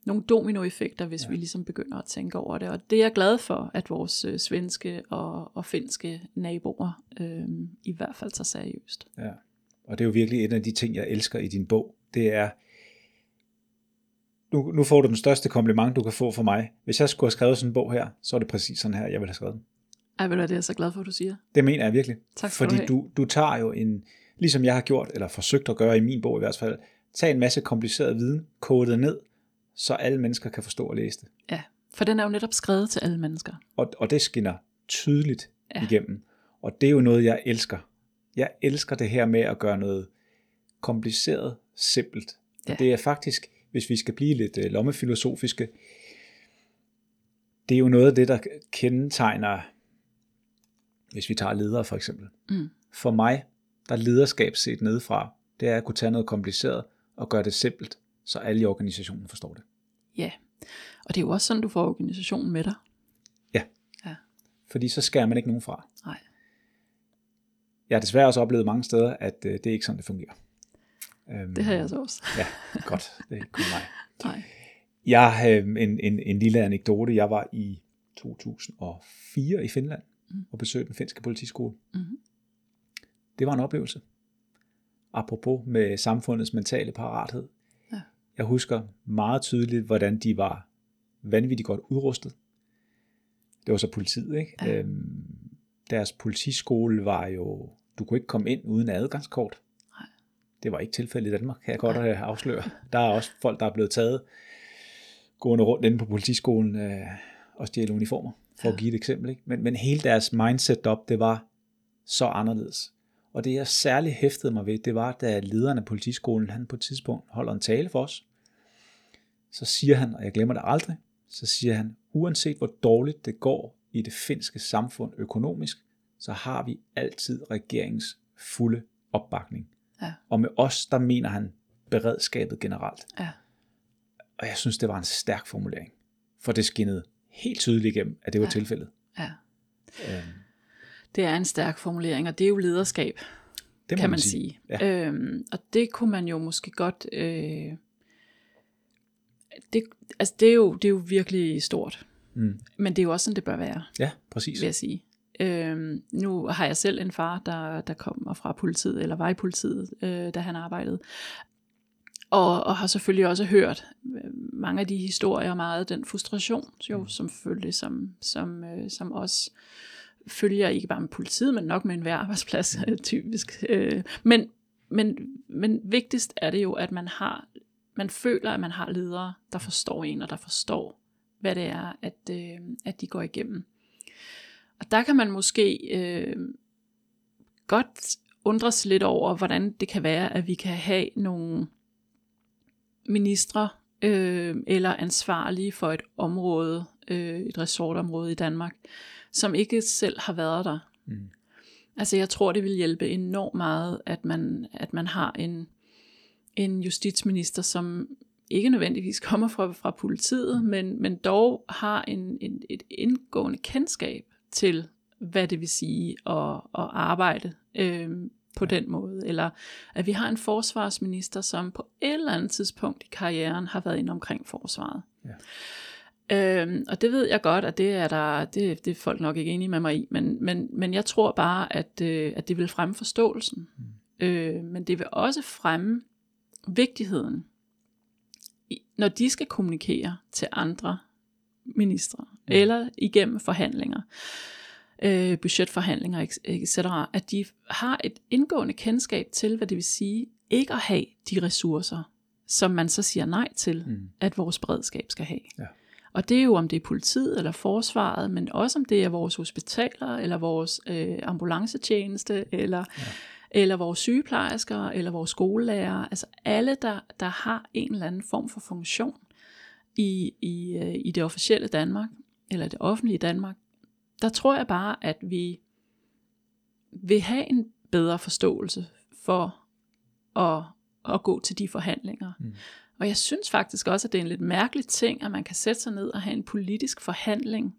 nogle dominoeffekter, hvis ja. vi ligesom begynder at tænke over det. Og det er jeg glad for, at vores øh, svenske og, og finske naboer øh, i hvert fald tager seriøst. Ja, og det er jo virkelig en af de ting, jeg elsker i din bog. Det er, nu, nu får du den største kompliment, du kan få for mig. Hvis jeg skulle have skrevet sådan en bog her, så er det præcis sådan her, jeg ville have skrevet den. Ej, ved du det er jeg så glad for, at du siger. Det mener jeg virkelig. Tak skal Fordi du, du, du tager jo en, ligesom jeg har gjort, eller forsøgt at gøre i min bog i hvert fald, tag en masse kompliceret viden, kode det ned, så alle mennesker kan forstå og læse det. Ja, for den er jo netop skrevet til alle mennesker. Og, og det skinner tydeligt ja. igennem. Og det er jo noget, jeg elsker. Jeg elsker det her med at gøre noget kompliceret simpelt. Ja. Og det er faktisk, hvis vi skal blive lidt øh, lommefilosofiske, det er jo noget af det, der kendetegner, hvis vi tager ledere for eksempel. Mm. For mig, der er lederskab set nedefra, det er at kunne tage noget kompliceret og gøre det simpelt, så alle i organisationen forstår det. Ja, og det er jo også sådan, du får organisationen med dig. Ja, ja. fordi så skærer man ikke nogen fra. Nej. Jeg har desværre også oplevet mange steder, at øh, det er ikke sådan, det fungerer. Øhm, det har jeg så også. ja, godt. Det er kun mig. Nej. Jeg har øhm, en, en, en lille anekdote. Jeg var i 2004 i Finland mm. og besøgte den finske politiskole. Mm. Det var en oplevelse. Apropos med samfundets mentale parathed. Ja. Jeg husker meget tydeligt, hvordan de var vanvittigt godt udrustet. Det var så politiet, ikke? Ja. Øhm, deres politiskole var jo, du kunne ikke komme ind uden adgangskort. Det var ikke tilfældet i Danmark, kan jeg godt afsløre. Der er også folk, der er blevet taget gående rundt inde på politiskolen øh, og stjæle uniformer, for ja. at give et eksempel. Ikke? Men, men hele deres mindset op, det var så anderledes. Og det jeg særligt hæftede mig ved, det var, da lederen af politiskolen, han på et tidspunkt holder en tale for os, så siger han, og jeg glemmer det aldrig, så siger han, uanset hvor dårligt det går i det finske samfund økonomisk, så har vi altid regeringens fulde opbakning. Ja. Og med os, der mener han beredskabet generelt. Ja. Og jeg synes, det var en stærk formulering. For det skinnede helt tydeligt igennem, at det var ja. tilfældet. Ja. Øhm. Det er en stærk formulering, og det er jo lederskab, det kan man, man sige. sige. Ja. Øhm, og det kunne man jo måske godt... Øh, det, altså det, er jo, det er jo virkelig stort. Mm. Men det er jo også sådan, det bør være, Ja, præcis. vil jeg sige. Øhm, nu har jeg selv en far, der, der kommer fra politiet, eller var i politiet, øh, da han arbejdede. Og, og har selvfølgelig også hørt øh, mange af de historier, og meget af den frustration, jo, Mm. som selvfølgelig, som, som, øh, som også følger ikke bare med politiet, men nok med enhver arbejdsplads, øh, typisk. Øh, men, men, men vigtigst er det jo, at man har, man føler, at man har ledere, der forstår en, og der forstår, hvad det er, at, øh, at de går igennem. Og der kan man måske øh, godt undres lidt over, hvordan det kan være, at vi kan have nogle ministre øh, eller ansvarlige for et område, øh, et resortområde i Danmark, som ikke selv har været der. Mm. Altså jeg tror, det vil hjælpe enormt meget, at man, at man har en, en justitsminister, som ikke nødvendigvis kommer fra, fra politiet, men, men dog har en, en, et indgående kendskab til, hvad det vil sige at, at arbejde øh, på ja. den måde. Eller at vi har en forsvarsminister, som på et eller andet tidspunkt i karrieren har været inde omkring forsvaret. Ja. Øhm, og det ved jeg godt, at det er der, det, det er folk nok ikke enige med mig i, men, men, men jeg tror bare, at, øh, at det vil fremme forståelsen. Mm. Øh, men det vil også fremme vigtigheden, når de skal kommunikere til andre ministre, mm. eller igennem forhandlinger, øh, budgetforhandlinger, etc., at de har et indgående kendskab til, hvad det vil sige, ikke at have de ressourcer, som man så siger nej til, Mm. at vores beredskab skal have. Ja. Og det er jo, om det er politiet eller forsvaret, men også om det er vores hospitaler, eller vores øh, ambulancetjeneste, eller, ja. eller vores sygeplejersker, eller vores skolelærer. Altså alle, der, der har en eller anden form for funktion i, i, øh, i det officielle Danmark, eller det offentlige Danmark, der tror jeg bare, at vi vil have en bedre forståelse for at, at gå til de forhandlinger. Mm. Og jeg synes faktisk også, at det er en lidt mærkelig ting, at man kan sætte sig ned og have en politisk forhandling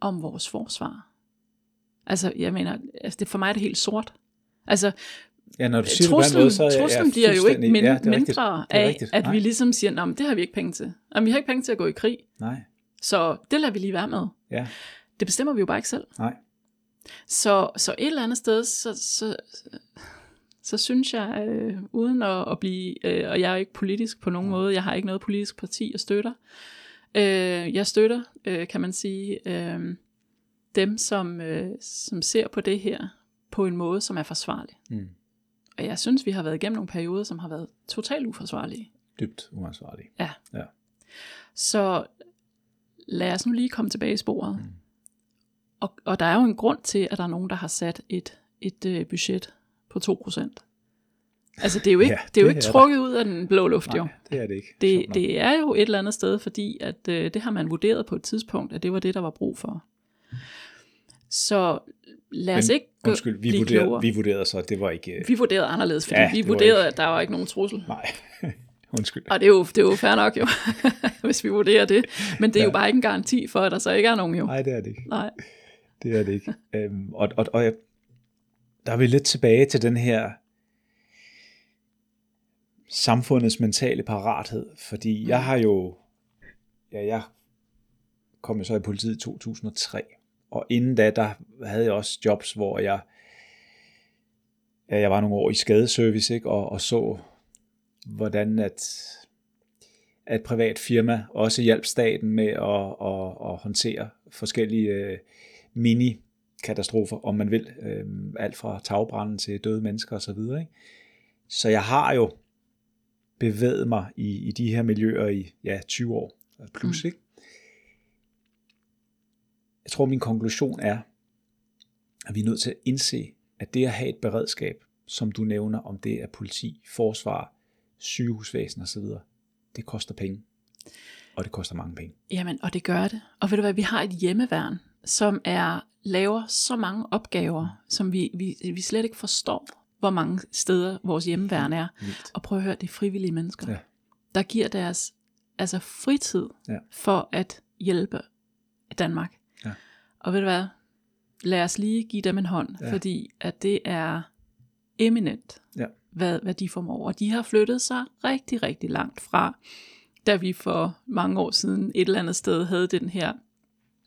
om vores forsvar. Altså, jeg mener, altså det, for mig er det helt sort. Altså, Ja, når du siger truslen, det på måde, så er truslen jeg bliver jo ikke min, ja, er rigtigt. mindre er af, rigtigt. at Nej. vi ligesom siger, Nå, men det har vi ikke penge til. Jamen, vi har ikke penge til at gå i krig, Nej, så det lader vi lige være med. ja, Det bestemmer vi jo bare ikke selv. nej. Så, så et eller andet sted, så, så, så synes jeg, øh, uden at, at blive, øh, og jeg er ikke politisk på nogen måde, jeg har ikke noget politisk parti, jeg støtter. Øh, jeg støtter, øh, kan man sige, øh, dem, som, øh, som ser på det her på en måde, som er forsvarlig. Mm. Og jeg synes, vi har været igennem nogle perioder, som har været totalt uforsvarlige. Dybt uansvarlig. Ja. Ja. Så lad os nu lige komme tilbage i sporet. Mm. Og, og der er jo en grund til, at der er nogen, der har sat et, et øh, budget på 2%. Altså det er jo ikke, Ja, ja, det er jo det ikke er trukket ud af den blå luft, jo. Nej, det er det ikke. Det, det er jo et eller andet sted, fordi at øh, det har man vurderet på et tidspunkt, at det var det, der var brug for. Så lad os Men, ikke gå, Undskyld, vi blive vurderede, klogere. vi vurderede så, at det var ikke... øh, vi vurderede anderledes, fordi Ja, vi vurderede, ikke- at der var ikke nogen trussel. Nej, undskyld. Og det er jo, det er jo fair nok jo, hvis vi vurderer det. Men det er ja. Jo bare ikke en garanti for, at der så ikke er nogen jo. Nej, det er det ikke. Nej. Det er det ikke. øhm, og, og, og jeg, der er vi lidt tilbage til den her samfundets mentale parathed, fordi jeg har jo, ja, jeg kom jo så i politiet i 2003, og inden da, der havde jeg også jobs, hvor jeg, ja, jeg var nogle år i skadeservice, ikke, og, og så, hvordan at, at et privat firma også hjalp staten med at, at, at håndtere forskellige øh, mini-katastrofer, om man vil, øh, alt fra tagbranden til døde mennesker osv. Ikke? Så jeg har jo bevæget mig i, i de her miljøer i ja, 20 år plus. Mm. Ikke? Jeg tror, min konklusion er, at vi er nødt til at indse, at det at have et beredskab, som du nævner, om det er politi, forsvar, sygehusvæsen osv., det koster penge. Og det koster mange penge. Jamen, og det gør det. Og ved du hvad, vi har et hjemmeværn, som er laver så mange opgaver, som vi, vi, vi slet ikke forstår, hvor mange steder vores hjemmeværn er. Vildt. Og prøv at høre, det er frivillige mennesker, Ja. der giver deres altså fritid Ja. for at hjælpe Danmark. Og ved du hvad, lad os lige give dem en hånd, ja. fordi at det er eminent, Ja. hvad, hvad de formår. Og de har flyttet sig rigtig, rigtig langt fra da vi for mange år siden et eller andet sted havde den her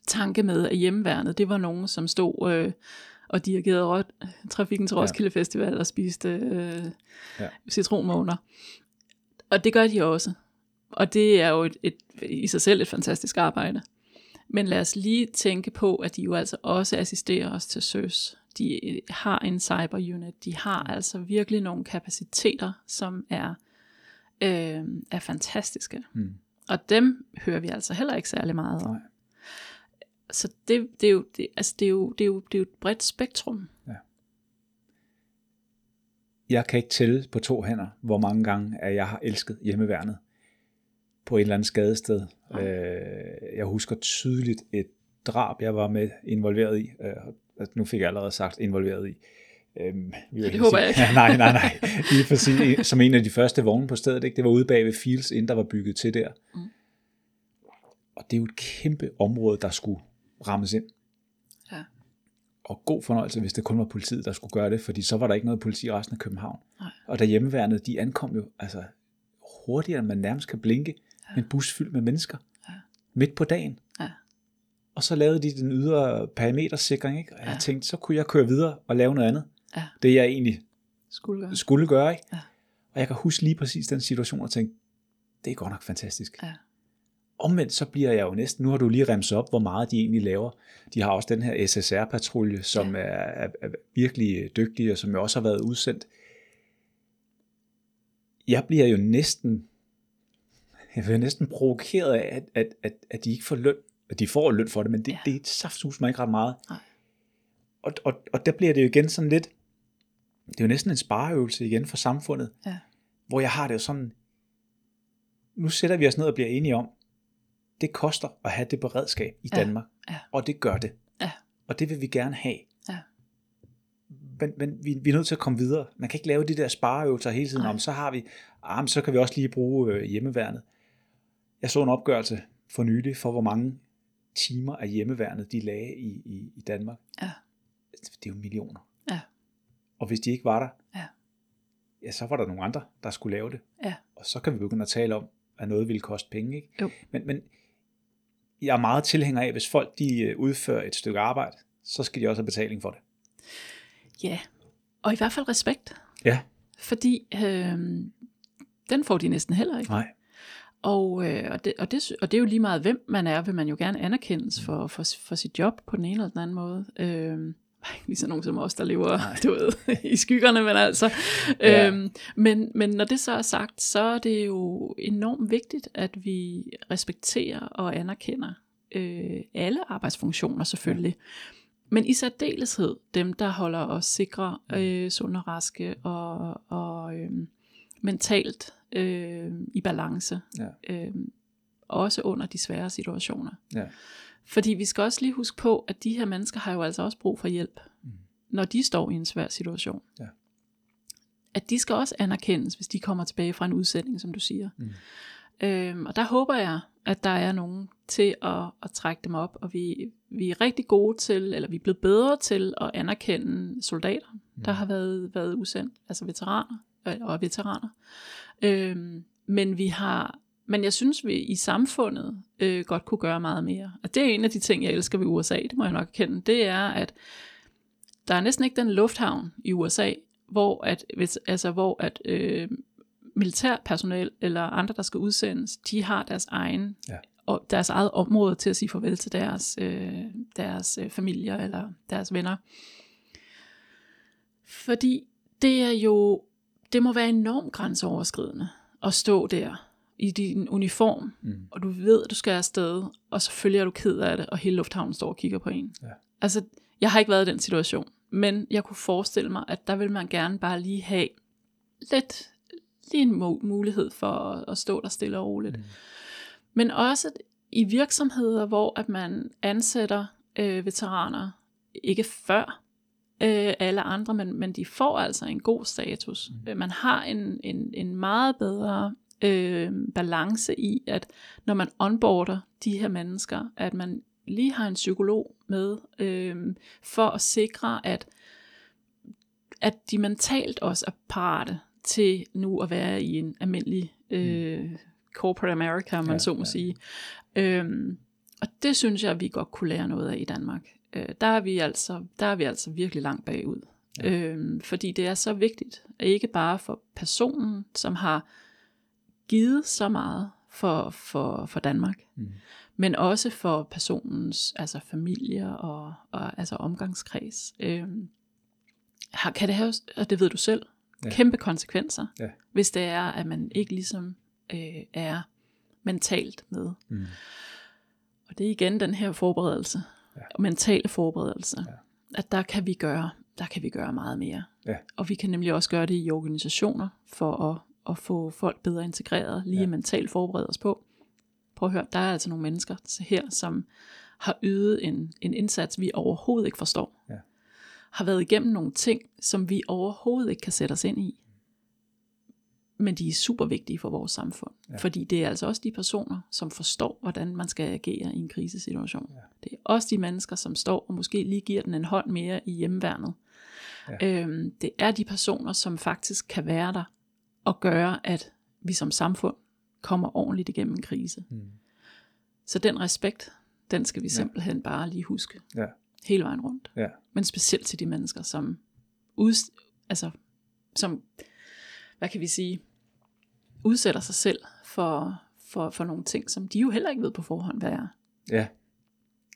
tanke med, at hjemmeværnet, det var nogen, som stod øh, og dirigerede rød, trafikken til Roskilde ja. Festival og spiste øh, ja. citronmåner. Og det gør de også. Og det er jo et, et, i sig selv et fantastisk arbejde. Men lad os lige tænke på, at de jo altså også assisterer os til søs. De har en cyber unit. De har altså virkelig nogle kapaciteter, som er, øh, er fantastiske. Mm. Og dem hører vi altså heller ikke særlig meget om. Nej. Så det, det, er jo, det, altså det, er jo, det, er jo, det er jo et bredt spektrum. Ja. Jeg kan ikke tælle på to hænder, hvor mange gange at jeg har elsket hjemmeværnet på et eller andet skadested. Øh, jeg husker tydeligt et drab, jeg var med involveret i. Øh, nu fik jeg allerede sagt involveret i. Øhm, det håber jeg ikke. Ja, nej, nej, nej. Lige præcis, som en af de første vogne på stedet. Ikke? Det var ude bag ved Fields, inden der var bygget til der. Mm. Og det er jo et kæmpe område, der skulle rammes ind. Ja. Og god fornøjelse, hvis det kun var politiet, der skulle gøre det, fordi så var der ikke noget politi i resten af København. Nej. Og da hjemmeværende, de ankom jo altså, hurtigere, end man nærmest kan blinke ja. en bus fyldt med mennesker, ja. midt på dagen. Ja. Og så lavede de den ydre perimetersikring, ikke? og jeg ja. tænkte, så kunne jeg køre videre og lave noget andet. Ja. Det jeg egentlig skulle gøre. Skulle gøre ikke? Ja. Og jeg kan huske lige præcis den situation og tænke, det er godt nok fantastisk. Ja. Omvendt så bliver jeg jo næsten, nu har du lige remset op, hvor meget de egentlig laver. De har også den her SSR-patrulje, som ja. er, er, er virkelig dygtig, og som jo også har været udsendt. Jeg bliver jo næsten jeg bliver næsten provokeret af, at, at, at, at de ikke får løn. At de får løn for det, men det, ja. det er et saftsus mig ikke ret meget. Nej. Og, og, og der bliver det jo igen sådan lidt, det er jo næsten en spareøvelse igen for samfundet, ja. hvor jeg har det jo sådan, nu sætter vi os ned og bliver enige om, det koster at have det beredskab i ja. Danmark, ja. og det gør det. Ja. Og det vil vi gerne have. Ja. Men, men vi, vi er nødt til at komme videre. Man kan ikke lave de der spareøvelser hele tiden om, så har vi, ah, så kan vi også lige bruge øh, hjemmeværnet. Jeg så en opgørelse for nylig for, hvor mange timer af hjemmeværnet de lagde i, i, i Danmark. Ja. Det er jo millioner. Ja. Og hvis de ikke var der, ja. ja, så var der nogle andre, der skulle lave det. Ja. Og så kan vi begynde at tale om, at noget ville koste penge. Ikke? Jo. Men, men jeg er meget tilhænger af, hvis folk de øh, udfører et stykke arbejde, så skal de også have betaling for det. Ja, og i hvert fald respekt. Ja. Fordi øh, den får de næsten heller ikke. Nej. Og, øh, og, det, og, det, og det er jo lige meget, hvem man er, vil man jo gerne anerkendes for, for, for sit job på den ene eller den anden måde. Øh, lige så nogen som os, der lever du ved, i skyggerne, men altså. Ja. Øhm, men, men når det så er sagt, så er det jo enormt vigtigt, at vi respekterer og anerkender øh, alle arbejdsfunktioner selvfølgelig. Men i særdeleshed dem, der holder os sikre, øh, sunde og raske og, og øh, mentalt øh, i balance. Ja. Øh, også under de svære situationer. Ja. Fordi vi skal også lige huske på, at de her mennesker har jo altså også brug for hjælp, mm. når de står i en svær situation. Ja. At de skal også anerkendes, hvis de kommer tilbage fra en udsending, som du siger. Mm. Øhm, og der håber jeg, at der er nogen til at, at trække dem op, og vi, vi er rigtig gode til, eller vi er blevet bedre til at anerkende soldater, mm. der har været, været udsendt, altså veteraner og veteraner. Øhm, men vi har men jeg synes, vi i samfundet øh, godt kunne gøre meget mere. Og det er en af de ting, jeg elsker ved USA, det må jeg nok kende. Det er, at der er næsten ikke den lufthavn i USA, hvor at, hvis, altså, hvor at øh, militærpersonel eller andre, der skal udsendes, de har deres egen ja. og deres eget område til at sige farvel til deres, øh, deres øh, familier eller deres venner. Fordi det er jo, det må være enormt grænseoverskridende at stå der i din uniform, mm. og du ved, at du skal afsted, og så følger du ked af det, og hele lufthavnen står og kigger på en. Ja. Altså, jeg har ikke været i den situation, men jeg kunne forestille mig, at der vil man gerne bare lige have lidt, lige en mulighed for at, at stå der stille og roligt. Mm. Men også i virksomheder, hvor at man ansætter øh, veteraner, ikke før øh, alle andre, men, men de får altså en god status. Mm. Man har en, en, en meget bedre øh, balance i, at når man onboarder de her mennesker, at man lige har en psykolog med, øh, for at sikre, at, at de mentalt også er parate til nu at være i en almindelig øh, corporate America, om man Ja, så må ja. sige. Øhm, og det synes jeg, vi godt kunne lære noget af i Danmark. Øh, der, er vi altså, der er vi altså virkelig langt bagud. Ja. Øhm, fordi det er så vigtigt, ikke bare for personen, som har givet så meget for, for, for Danmark, Mm. men også for personens altså familie og, og altså omgangskreds. Øhm, har, kan det have, og det ved du selv, ja. kæmpe konsekvenser, Ja. hvis det er, at man ikke ligesom øh, er mentalt med. Mm. Og det er igen den her forberedelse, Ja. ja. mentale forberedelse, Ja. at der kan vi gøre, der kan vi gøre meget mere. Ja. Og vi kan nemlig også gøre det i organisationer for at, at få folk bedre integreret, lige ja. mentalt forberede os på. Prøv at høre, der er altså nogle mennesker her, som har ydet en, en indsats, vi overhovedet ikke forstår. Ja. Har været igennem nogle ting, som vi overhovedet ikke kan sætte os ind i. Men de er super vigtige for vores samfund. Ja. Ja. Fordi det er altså også de personer, som forstår, hvordan man skal agere i en krisesituation. Ja. Det er også de mennesker, som står og måske lige giver den en hånd mere i hjemmeværnet. Ja. Øhm, det er de personer, som faktisk kan være der og gøre, at vi som samfund kommer ordentligt igennem en krise. Mm. Så den respekt, den skal vi Ja. simpelthen bare lige huske Ja. hele vejen rundt. Ja. Men specielt til de mennesker, som, ud, altså, som hvad kan vi sige, udsætter sig selv for, for, for nogle ting, som de jo heller ikke ved på forhånd, hvad er. Ja,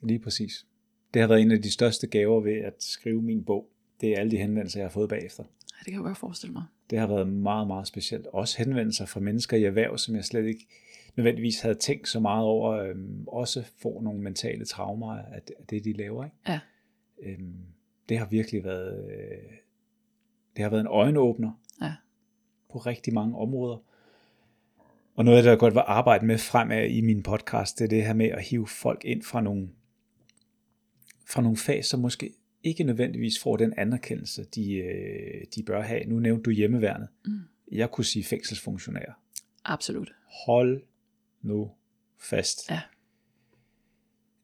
lige præcis. Det har været en af de største gaver ved at skrive min bog. Det er alle de henvendelser, jeg har fået bagefter. Ja, det kan jeg godt forestille mig. Det har været meget, meget specielt. Også henvendelser fra mennesker i erhverv, som jeg slet ikke nødvendigvis havde tænkt så meget over, øhm, også får nogle mentale traumer af det, de laver. Ikke? Ja. Øhm, det har virkelig været, øh, det har været en øjenåbner Ja. På rigtig mange områder. Og noget af det, jeg godt vil arbejde med fremad i min podcast, det er det her med at hive folk ind fra nogle, fra nogle fag, som måske ikke nødvendigvis får den anerkendelse, de, øh, de bør have. Nu nævnte du hjemmeværnet. Mm. Jeg kunne sige fængselsfunktionærer. Absolut. Hold nu fast. Ja.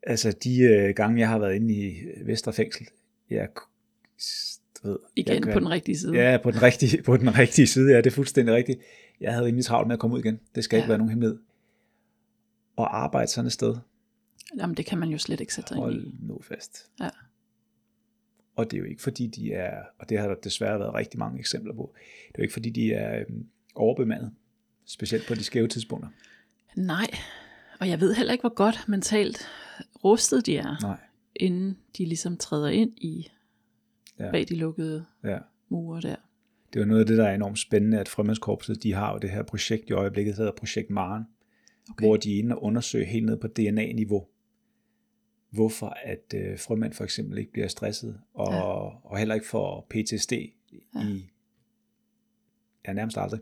Altså de øh, gange, jeg har været inde i Vestre Fængsel, jeg, ved, Igen jeg kan- på den rigtige side. Ja, på den rigtige, på den rigtige side, ja, det er fuldstændig rigtigt. Jeg havde rimelig travlt med at komme ud igen. Det skal ja. ikke være nogen hemmelighed. Og arbejde sådan et sted, Jamen, det kan man jo slet ikke sætte sig ind hold i. nu fast. Ja. Og det er jo ikke fordi, de er, og det har der desværre været rigtig mange eksempler på, det er jo ikke fordi, de er øhm, overbemandet. Specielt på de skæve tidspunkter. Nej, og jeg ved heller ikke, hvor godt mentalt rustet de er, Nej. inden de ligesom træder ind i Ja. bag de lukkede Ja. mure der. Det er jo noget af det, der er enormt spændende, at Frømandskorpset, de har jo det her projekt i øjeblikket, der hedder Projekt Maren, okay. hvor de er inde og undersøger helt ned på DNA-niveau, hvorfor at øh, frømænd for eksempel ikke bliver stresset, og. Ja. og heller ikke får PTSD ja. i ja, nærmest aldrig.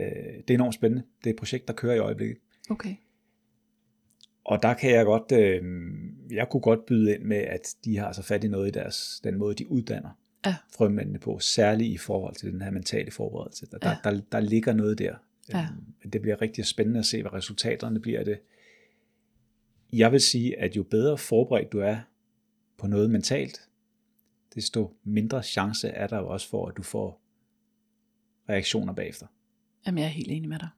Øh, det er enormt spændende. Det er et projekt, der kører i øjeblikket. Okay. Og der kan jeg godt, øh, jeg kunne godt byde ind med, at de har så fat i noget i deres, den måde, de uddanner Ja. frømændene på, særligt i forhold til den her mentale forberedelse. Der, Ja. der, der, der ligger noget der. Ja. Øhm, Det bliver rigtig spændende at se, hvad resultaterne bliver af det. Jeg vil sige, at jo bedre forberedt du er på noget mentalt, desto mindre chance er der jo også for, at du får reaktioner bagefter. Jamen, jeg er helt enig med dig.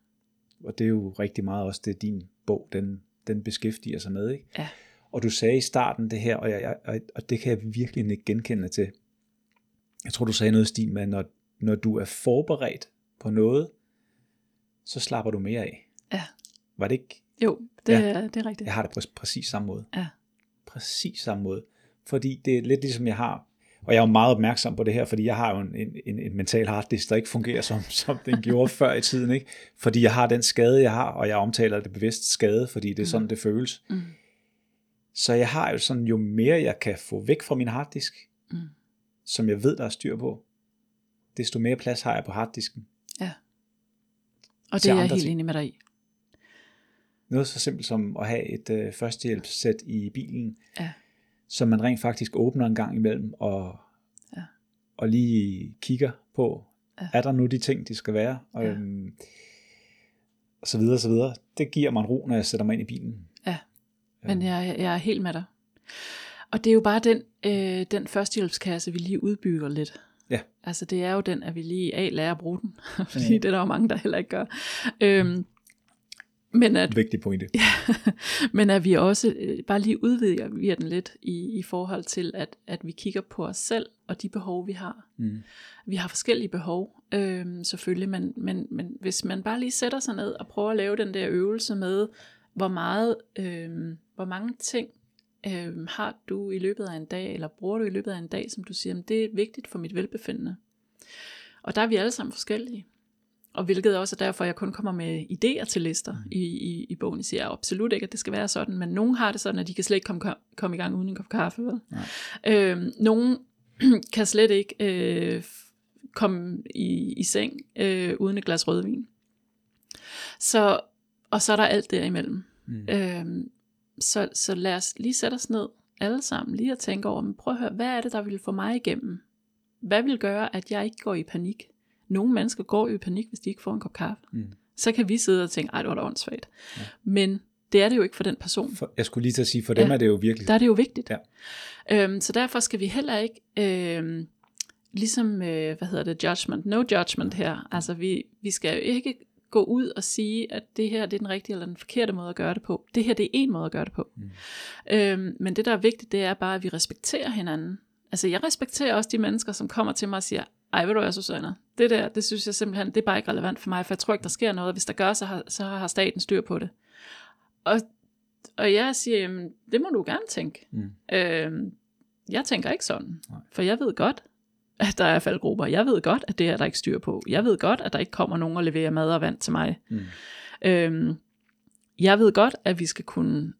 Og det er jo rigtig meget også det, din bog, den, den beskæftiger sig med. Ikke? Ja. Og du sagde i starten det her, og, jeg, jeg, og- og det kan jeg virkelig ikke genkende til. Jeg tror, du sagde noget i stil med, når, når du er forberedt på noget, så slapper du mere af. Ja. Var det ikke? Jo, det, Ja. ja. det er rigtigt. Jeg har det på præcis samme måde. Ja. Præcis samme måde. Fordi det er lidt ligesom jeg har, og jeg er jo meget opmærksom på det her, fordi jeg har jo en, en, en, en mental harddisk, der ikke fungerer, som, som den gjorde før i tiden. Ikke? Fordi jeg har den skade, jeg har, og jeg omtaler det bevidst skade, fordi det er sådan, det føles. Mm. Så jeg har jo sådan, jo mere jeg kan få væk fra min harddisk, Mm. som jeg ved, der er styr på, desto mere plads har jeg på harddisken. Og til det er jeg helt ting. enig med dig i. Noget så simpelt som at have et øh, førstehjælpssæt i bilen, Ja. Som man rent faktisk åbner en gang imellem, og, Ja. og lige kigger på, Ja. er der nu de ting, de skal være, og, Ja. øhm, og så videre, og så videre. Det giver mig en ro, når jeg sætter mig ind i bilen. Ja. Men Øhm, jeg, jeg er helt med dig. Og det er jo bare den, øh, den førstehjælpskasse, vi lige udbygger lidt. Ja. Altså det er jo den, at vi lige A, lærer at bruge den, fordi Mhm. det er der jo mange, der heller ikke gør. Øhm, Men at, vigtig pointe. men at vi også øh, bare lige udvider vi den lidt i, i forhold til, at, at vi kigger på os selv og de behov, vi har. Mm. Vi har forskellige behov, øh, selvfølgelig, men, men, men hvis man bare lige sætter sig ned og prøver at lave den der øvelse med, hvor meget, øh, hvor mange ting øh, har du i løbet af en dag, eller bruger du i løbet af en dag, som du siger, det er vigtigt for mit velbefindende. Og der er vi alle sammen forskellige. Og hvilket også er derfor, jeg kun kommer med idéer til lister mm. i, i, i bogen. Jeg siger absolut ikke, at det skal være sådan, men nogen har det sådan, at de kan slet ikke komme, komme i gang uden en kop kaffe. Vel? Øhm, nogen kan slet ikke øh, komme i, i seng øh, uden et glas rødvin. Så, og så er der alt derimellem. Mm. Øhm, så, så lad os lige sætte os ned alle sammen, lige at tænke over, men prøv at høre, hvad er det, der vil få mig igennem? Hvad vil gøre, at jeg ikke går i panik? Nogle mennesker går i panik, hvis de ikke får en kop kaffe. Mm. Så kan vi sidde og tænke, ej, det var da åndssvagt. Ja. Men det er det jo ikke for den person. For, jeg skulle lige til at sige, for dem ja, er det jo virkelig. Der er det jo vigtigt. Ja. Øhm, så derfor skal vi heller ikke, øhm, ligesom, øh, hvad hedder det, judgment, no judgment her. Altså vi, vi skal jo ikke gå ud og sige, at det her det er den rigtige eller den forkerte måde at gøre det på. Det her det er en måde at gøre det på. Mm. Øhm, men det der er vigtigt, det er bare, at vi respekterer hinanden. Altså jeg respekterer også de mennesker, som kommer til mig og siger, ej, ved du hvad, Susanne, det der, det synes jeg simpelthen, det er bare ikke relevant for mig, for jeg tror ikke, der sker noget. Hvis der gør, så har, så har staten styr på det. Og, og jeg siger, jamen, det må du gerne tænke. Mm. Øhm, jeg tænker ikke sådan, Nej. for jeg ved godt, at der er faldgrupper. Jeg ved godt, at det er der ikke styr på. Jeg ved godt, at der ikke kommer nogen og leverer mad og vand til mig. Mm. Øhm, jeg ved godt, at vi skal kunne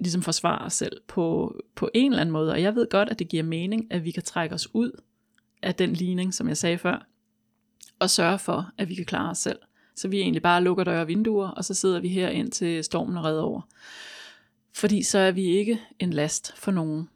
ligesom forsvare os selv på, på en eller anden måde, og jeg ved godt, at det giver mening, at vi kan trække os ud af den ligning, som jeg sagde før, og sørge for, at vi kan klare os selv. Så vi egentlig bare lukker døre og vinduer, og så sidder vi her ind til stormen er redder over. Fordi så er vi ikke en last for nogen.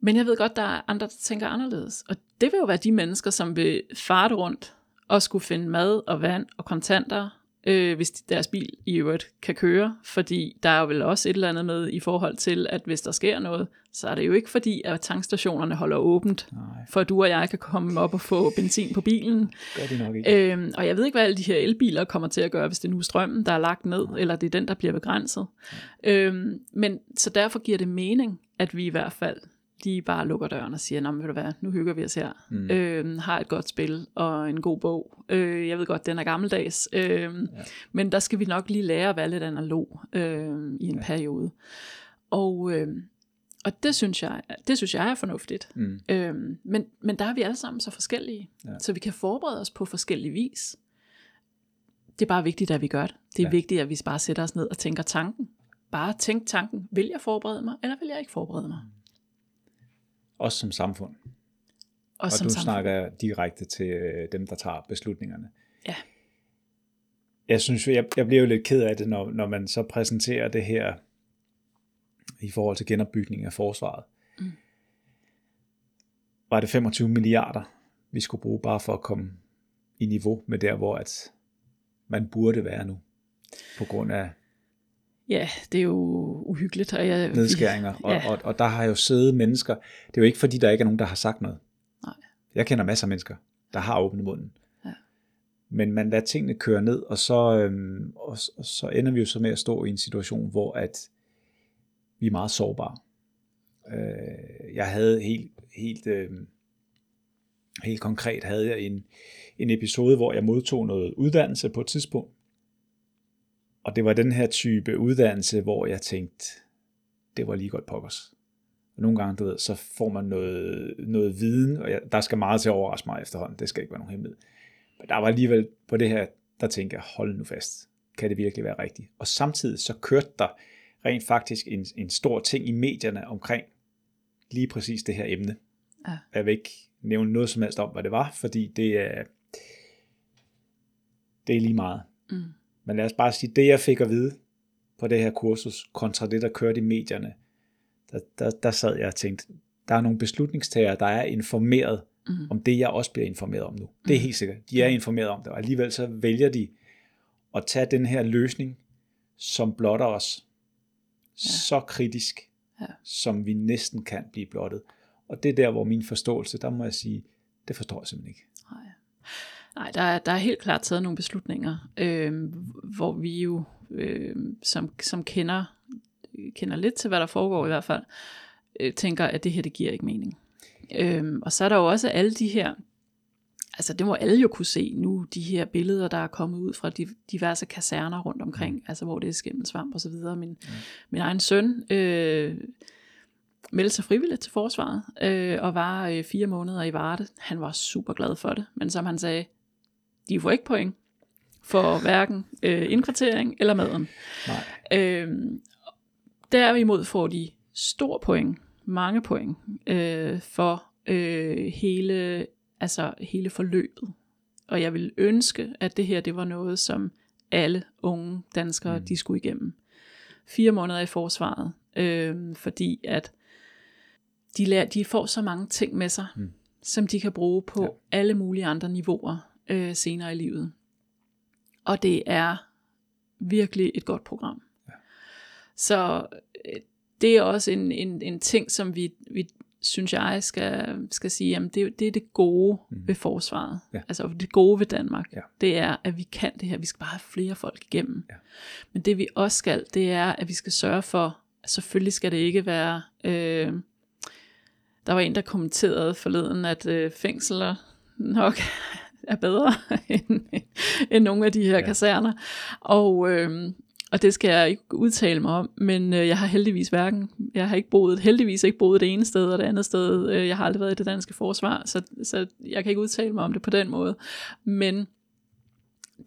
Men jeg ved godt, der er andre, der tænker anderledes. Og det vil jo være de mennesker, som vil farte rundt og skulle finde mad og vand og kontanter øh, hvis deres bil i øvrigt kan køre, fordi der er jo vel også et eller andet med i forhold til, at hvis der sker noget, så er det jo ikke fordi, at tankstationerne holder åbent, Nej. for at du og jeg kan komme op og få benzin på bilen. Gør de nok ikke. Øhm, og jeg ved ikke, hvad alle de her elbiler kommer til at gøre, hvis det nu er strømmen, der er lagt ned, Nej. eller det er den, der bliver begrænset. Øhm, men så derfor giver det mening, at vi i hvert fald de bare lukker døren og siger, Nå, men ved du hvad, nu hygger vi os her. Mm. Øh, har et godt spil og en god bog. Øh, jeg ved godt, den er gammeldags. Øh, ja. Men der skal vi nok lige lære at være lidt analog øh, i en ja. periode. Og, øh, og det synes jeg, det synes jeg er fornuftigt. Mm. Øh, men, men der er vi alle sammen så forskellige. Ja. Så vi kan forberede os på forskellige vis. Det er bare vigtigt, at vi gør det. Det er ja. vigtigt, at vi bare sætter os ned og tænker tanken. Bare tænk tanken. Vil jeg forberede mig, eller vil jeg ikke forberede mig? Også som samfund. Også og som du samfund. snakker direkte til øh, dem, der tager beslutningerne. Ja. Jeg synes, jeg, jeg bliver jo lidt ked af det, når, når man så præsenterer det her i forhold til genopbygning af forsvaret. Mm. Var det 25 milliarder, vi skulle bruge bare for at komme i niveau med der, hvor at man burde være nu, på grund af Ja, det er jo uhyggeligt. Og jeg, nedskæringer. Og, ja. og, og, og der har jo siddet mennesker. Det er jo ikke fordi, der ikke er nogen, der har sagt noget. Nej. Jeg kender masser af mennesker, der har åbnet munden. Ja. Men man lader tingene køre ned, og så, øhm, og, og så ender vi jo så med at stå i en situation, hvor at vi er meget sårbare. Øh, jeg havde helt, helt, øh, helt konkret havde jeg en, en episode, hvor jeg modtog noget uddannelse på et tidspunkt, og det var den her type uddannelse, hvor jeg tænkte, det var lige godt pokkers. Og nogle gange, du ved, så får man noget, noget viden, og jeg, der skal meget til at overraske mig efterhånden, det skal ikke være nogen hemmelighed. Men der var alligevel på det her, der tænkte jeg, hold nu fast, kan det virkelig være rigtigt? Og samtidig så kørte der rent faktisk en, en stor ting i medierne omkring lige præcis det her emne. Ja. Jeg vil ikke nævne noget som helst om, hvad det var, fordi det er, det er lige meget. Mm. Men lad os bare sige, det jeg fik at vide på det her kursus, kontra det, der kørte i medierne, der, der, der sad jeg og tænkte, der er nogle beslutningstagere, der er informeret mm. om det, jeg også bliver informeret om nu. Det er mhm. helt sikkert. De er informeret om det, og alligevel så vælger de at tage den her løsning, som blotter os ja. så kritisk, ja. som vi næsten kan blive blottet. Og det er der, hvor min forståelse, der må jeg sige, det forstår jeg simpelthen ikke. Nej. Nej, der er, der er helt klart taget nogle beslutninger, øh, hvor vi jo, øh, som, som kender, kender lidt til, hvad der foregår i hvert fald, øh, tænker, at det her, det giver ikke mening. Øh, og så er der jo også alle de her, altså det må alle jo kunne se nu, de her billeder, der er kommet ud fra de, diverse kaserner rundt omkring, mm. altså hvor det er skimmelsvamp og så videre. Min, mm. min egen søn øh, meldte sig frivilligt til forsvaret, øh, og var øh, fire måneder i Varde. Han var super glad for det, men som han sagde, de får ikke point for hverken øh, indkvartering eller maden. Nej. Øh, derimod får de stor point, mange point, øh, for øh, hele, altså hele forløbet. Og jeg vil ønske, at det her det var noget, som alle unge danskere, mm. de skulle igennem. Fire måneder i forsvaret, øh, fordi at de, lærer, de får så mange ting med sig, mm. som de kan bruge på ja. alle mulige andre niveauer øh, senere i livet. Og det er virkelig et godt program. Ja. Så øh, det er også en, en, en ting, som vi, vi synes jeg, skal, skal sige, jamen det, det er det gode mm. ved forsvaret. Ja. Altså det gode ved Danmark. Ja. Det er, at vi kan det her. Vi skal bare have flere folk igennem. Ja. Men det vi også skal, det er, at vi skal sørge for, at selvfølgelig skal det ikke være... Øh, der var en, der kommenterede forleden, at øh, fængsler nok er bedre end, end nogle af de her ja. kaserner. Og, øh, og det skal jeg ikke udtale mig om, men øh, jeg har heldigvis hverken, jeg har ikke boet, heldigvis ikke boet det ene sted og det andet sted. Øh, jeg har aldrig været i det danske forsvar, så, så jeg kan ikke udtale mig om det på den måde. Men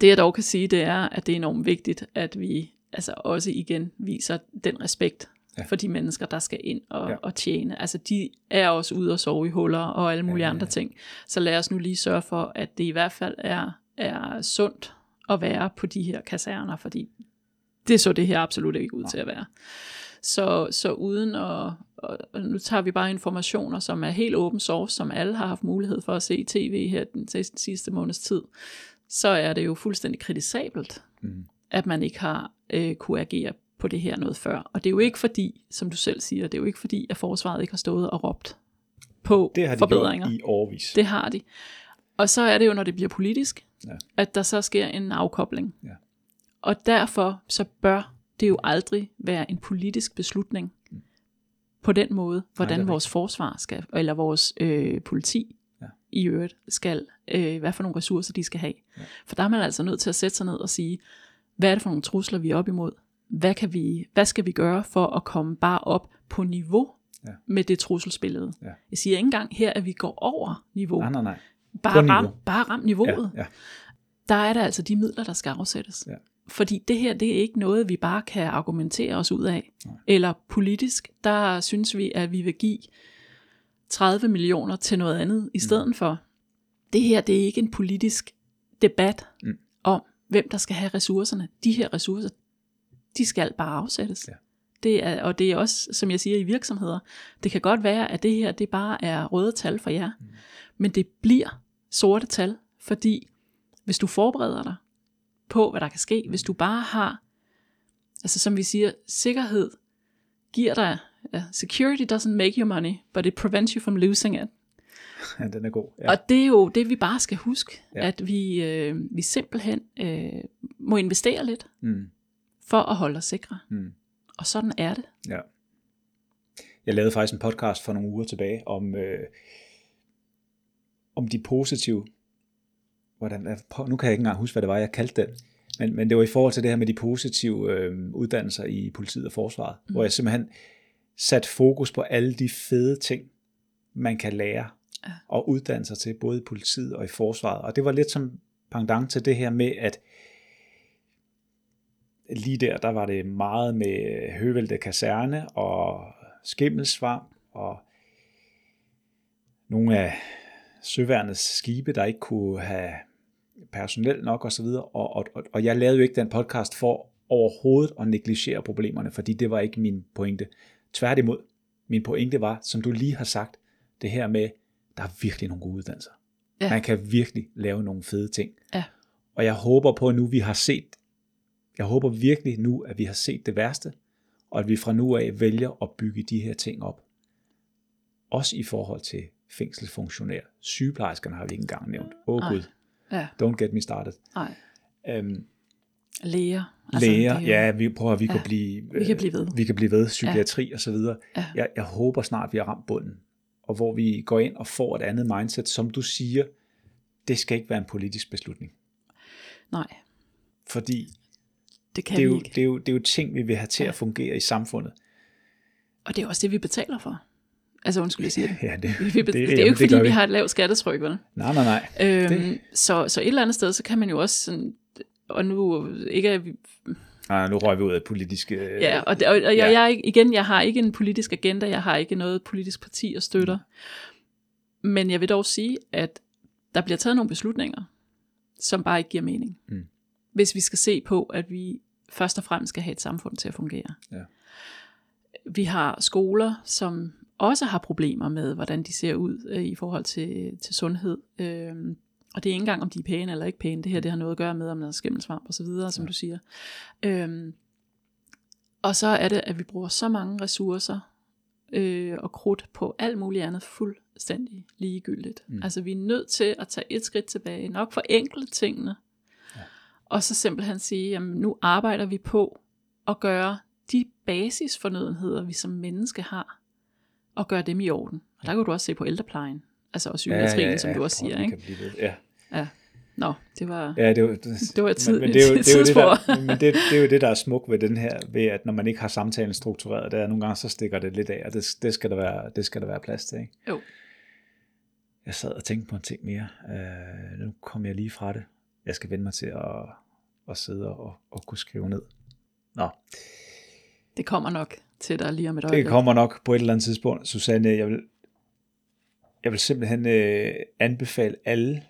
det jeg dog kan sige, det er, at det er enormt vigtigt, at vi altså også igen viser den respekt ja. for de mennesker, der skal ind og, ja. og tjene. Altså de er også ude og sove i huller og alle mulige ja, ja, ja. andre ting. Så lad os nu lige sørge for, at det i hvert fald er, er sundt at være på de her kaserner, fordi det så det her absolut ikke ud ja. til at være. Så, så uden at, og nu tager vi bare informationer, som er helt open source, som alle har haft mulighed for at se i tv her den sidste måneds tid, så er det jo fuldstændig kritisabelt, mm. at man ikke har øh, kunne agere på det her noget før. Og det er jo ikke fordi, som du selv siger, det er jo ikke fordi, at forsvaret ikke har stået og råbt på det har de forbedringer. i årvis. Det har de. Og så er det jo, når det bliver politisk, ja. at der så sker en afkobling. Ja. Og derfor så bør det jo aldrig være en politisk beslutning mm. på den måde, hvordan Nej, vores forsvar skal, eller vores øh, politi ja. i øvrigt skal, øh, hvad for nogle ressourcer de skal have. Ja. For der er man altså nødt til at sætte sig ned og sige, hvad er det for nogle trusler, vi er op imod? Hvad, kan vi, hvad skal vi gøre for at komme bare op på niveau ja. med det trusselsbillede. Ja. Jeg siger ikke engang her, at vi går over niveau. Nej, nej, nej. Bare, ram, bare ram niveauet. Ja, ja. Der er der altså de midler, der skal afsættes. Ja. Fordi det her, det er ikke noget, vi bare kan argumentere os ud af. Nej. Eller politisk, der synes vi, at vi vil give 30 millioner til noget andet i mm. stedet mm. for. Det her, det er ikke en politisk debat mm. om, hvem der skal have ressourcerne. De her ressourcer, de skal bare afsættes. Ja. Det er, og det er også, som jeg siger i virksomheder, det kan godt være, at det her det bare er røde tal for jer, mm. men det bliver sorte tal, fordi hvis du forbereder dig på, hvad der kan ske, hvis du bare har, altså som vi siger, sikkerhed giver dig, uh, security doesn't make you money, but it prevents you from losing it. Ja, den er god. Ja. Og det er jo det, vi bare skal huske, ja. at vi, øh, vi simpelthen øh, må investere lidt. Mm for at holde os sikre. Mm. Og sådan er det. Ja. Jeg lavede faktisk en podcast for nogle uger tilbage om, øh, om de positive, hvordan, nu kan jeg ikke engang huske, hvad det var, jeg kaldte den, men, men det var i forhold til det her med de positive øh, uddannelser i politiet og forsvaret, mm. hvor jeg simpelthen sat fokus på alle de fede ting, man kan lære ja. og uddanne sig til, både i politiet og i forsvaret. Og det var lidt som pendant til det her med, at lige der, der var det meget med høvelte kaserne og skimmelsvamp og nogle af søværnets skibe, der ikke kunne have personel nok osv. Og, og, og, og jeg lavede jo ikke den podcast for overhovedet at negligere problemerne, fordi det var ikke min pointe. Tværtimod, min pointe var, som du lige har sagt, det her med, der er virkelig nogle gode uddannelser. Ja. Man kan virkelig lave nogle fede ting. Ja. Og jeg håber på, at nu vi har set jeg håber virkelig nu, at vi har set det værste, og at vi fra nu af vælger at bygge de her ting op. Også i forhold til fængselsfunktionær. Sygeplejerskerne har vi ikke engang nævnt. Åh oh, Gud. Ja, Don't get me started. nej. Øhm, Læger. læger, det ja, vi prøver, vi Ja, kan blive, vi kan blive ved. Vi kan blive ved, psykiatri og så videre. Ja. Jeg, jeg håber snart, vi har ramt bunden, og hvor vi går ind og får et andet mindset, som du siger, det skal ikke være en politisk beslutning. Nej, Fordi det kan det er, vi jo, ikke. det, er jo, det er jo ting, vi vil have til Ja. at fungere i samfundet. Og det er også det, vi betaler for. Altså undskyld, jeg siger det. Ja, det, Vi, vi, det, det er jo ikke, fordi gør vi har et lavt skattetryk, vel? Nej, nej, nej. Øhm, Det- så, så et eller andet sted, så kan man jo også sådan, og nu ikke at vi, nej nu røg vi ud af politiske... øh, ja, og, det- og, og jeg, ja. jeg, er ikke- igen, jeg har ikke en politisk agenda, jeg har ikke noget politisk parti at støtter, men jeg vil dog sige, at der bliver taget nogle beslutninger, som bare ikke giver mening. Mm. Hvis vi skal se på, at vi først og fremmest skal have et samfund til at fungere. Ja. Vi har skoler, som også har problemer med, hvordan de ser ud øh, i forhold til, til sundhed. Øhm, og det er ikke engang, om de er pæne eller ikke pæne. Det her det har noget at gøre med, om der er skimmelsvamp og så videre, som Ja. du siger. Øhm, og så er det, at vi bruger så mange ressourcer øh, og krudt på alt muligt andet fuldstændig ligegyldigt. Mm. Altså vi er nødt til at tage et skridt tilbage, nok for enkle tingene. Og så simpelthen sige, jamen nu arbejder vi på at gøre de basisfornødenheder, vi som menneske har, og gøre dem i orden. Og der kan du også se på ældreplejen, altså og psykiatrien, som du også siger. Ikke? Kan blive ved. Ja. Nå, det var... Ja, det, var, det, Det var tid- men, men det, er jo, et det, er jo det, der, men det, det er jo det, der er smukt ved den her, ved at når man ikke har samtalen struktureret, er at nogle gange, så stikker det lidt af, og det, det, skal, der være, det skal der være plads til. Ikke? Jo. Jeg sad og tænkte på en ting mere. Uh, nu kom jeg lige fra det. Jeg skal vende mig til at, at sidde og, og kunne skrive ned. Nå, Det kommer nok til dig lige om et øjeblik. det kommer nok på et eller andet tidspunkt. Susanne, jeg vil, jeg vil simpelthen øh, anbefale alle,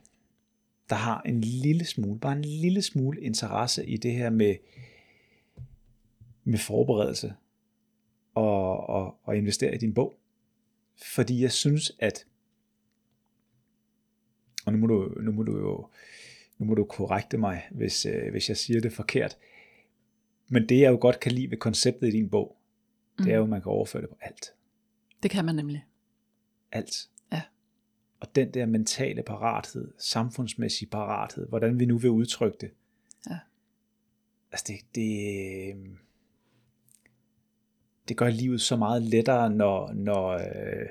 der har en lille smule, bare en lille smule interesse i det her med, med forberedelse og, og, og investere i din bog. Fordi jeg synes, at og nu må du, nu må du jo nu må du korrekte mig, hvis, øh, hvis jeg siger det forkert. Men det, jeg jo godt kan lide ved konceptet i din bog, det er jo, at man kan overføre det på alt. Det kan man nemlig. Alt. Ja. Og den der mentale parathed, samfundsmæssige parathed, hvordan vi nu vil udtrykke det. Ja. Altså det, det, det gør livet så meget lettere, når, når, øh,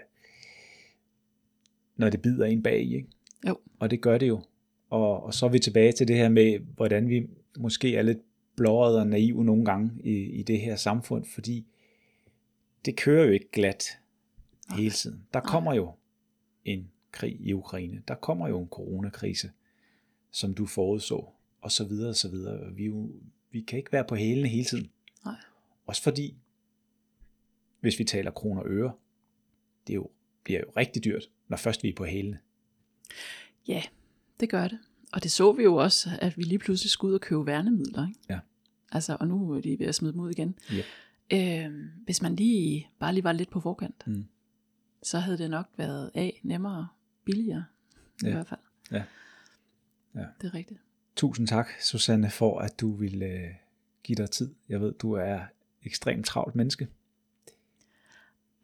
når det bider en bag i. Ikke? Jo. Og det gør det jo. Og, og så er vi tilbage til det her med, hvordan vi måske er lidt blåret og naive nogle gange i, i det her samfund, fordi det kører jo ikke glat hele tiden. Der kommer jo en krig i Ukraine. Der kommer jo en coronakrise, som du forudså, og så videre og så videre. Vi, jo, vi kan ikke være på hælene hele tiden. Nej. Også fordi, hvis vi taler kroner og øre, det er jo, bliver jo rigtig dyrt, når først vi er på hælene. Ja, det gør det. Og det så vi jo også, at vi lige pludselig skulle ud og købe værnemidler. Ikke? Ja. Altså, og nu er de ved at smide dem ud igen. Yep. Øhm, hvis man lige bare lige var lidt på forkant, Mm. så havde det nok været A, nemmere, billigere i Ja. hvert fald. Ja. Ja. Det er rigtigt. Tusind tak, Susanne, for at du ville øh, give dig tid. Jeg ved, du er ekstremt travlt menneske.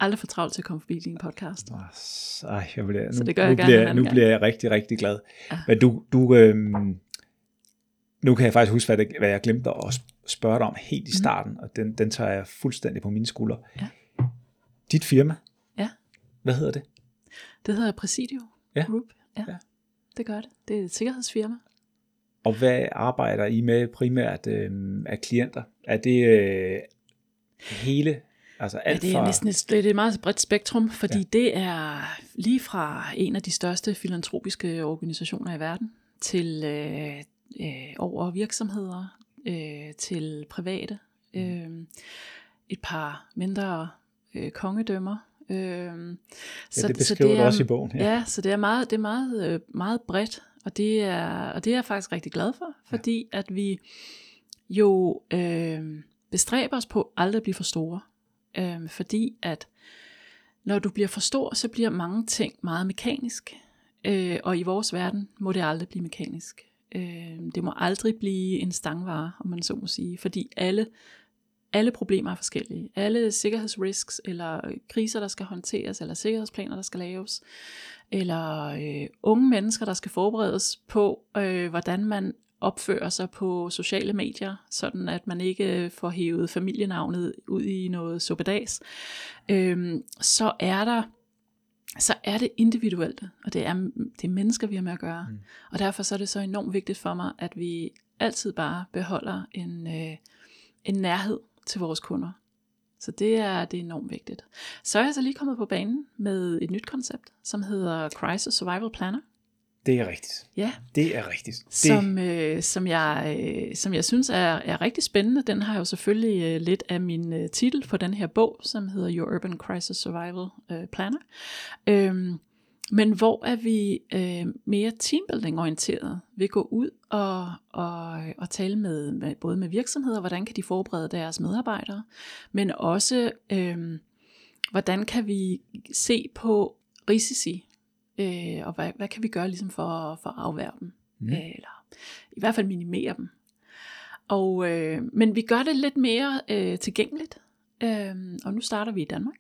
Aldrig for travlt til at komme forbi din podcast. Ej, jeg bliver, nu, Så det gør nu, jeg gerne bliver, nu gang. bliver jeg rigtig, rigtig glad. Ja. Men du, du øhm, nu kan jeg faktisk huske, hvad, det, hvad jeg glemte at sp- spørge dig om helt i Mhm. starten, og den, den tager jeg fuldstændig på mine skuldre. Ja. Dit firma, Ja, hvad hedder det? det hedder Presidio Ja. Group. Ja, Ja. det gør det. Det er et sikkerhedsfirma. Og hvad arbejder I med primært øh, af klienter? Er det øh, hele, altså alt ja, det er fra... næsten et, det er et meget bredt spektrum, fordi Ja. ja. det er lige fra en af de største filantropiske organisationer i verden, til øh, øh, over virksomheder, øh, til private, øh, et par mindre øh, kongedømmer. Øh, Ja, det beskriver du også i bogen. Ja, ja så det er meget, det er meget, øh, meget bredt, og det, er, og det er jeg faktisk rigtig glad for, fordi at vi jo øh, bestræber os på aldrig at blive for store. Øh, fordi at når du bliver for stor, så bliver mange ting meget mekanisk. Øh, og i vores verden må det aldrig blive mekanisk. Øh, det må aldrig blive en stangvare, om man så må sige. Fordi alle, alle problemer er forskellige. Alle sikkerhedsrisks, eller øh, kriser, der skal håndteres, eller sikkerhedsplaner, der skal laves, eller øh, unge mennesker, der skal forberedes på, øh, hvordan man opfører sig på sociale medier, sådan at man ikke får hævet familienavnet ud i noget suppedas, øh, så er der så er det individuelt, og det er, det er mennesker, vi har med at gøre. Mm. Og derfor så er det så enormt vigtigt for mig, at vi altid bare beholder en, øh, en nærhed til vores kunder. Så det er, det er enormt vigtigt. Så er jeg så lige kommet på banen med et nyt koncept, som hedder Crisis Survival Planner. Det er rigtigt. Ja. Det er rigtigt. Det... Som, øh, som, jeg, øh, som jeg synes er, er rigtig spændende. Den har jo selvfølgelig øh, lidt af min øh, titel på den her bog, som hedder Your Urban Crisis Survival øh, Planner. Øhm, men hvor er vi øh, mere teambuilding-orienteret? Vi går ud og, og, og tale med, med både med virksomheder, hvordan kan de forberede deres medarbejdere, men også øh, hvordan kan vi se på risici, øh, og hvad, hvad kan vi gøre ligesom for, for at afværge dem, mm. øh, eller i hvert fald minimere dem. Og, øh, men vi gør det lidt mere øh, tilgængeligt, øh, og nu starter vi i Danmark.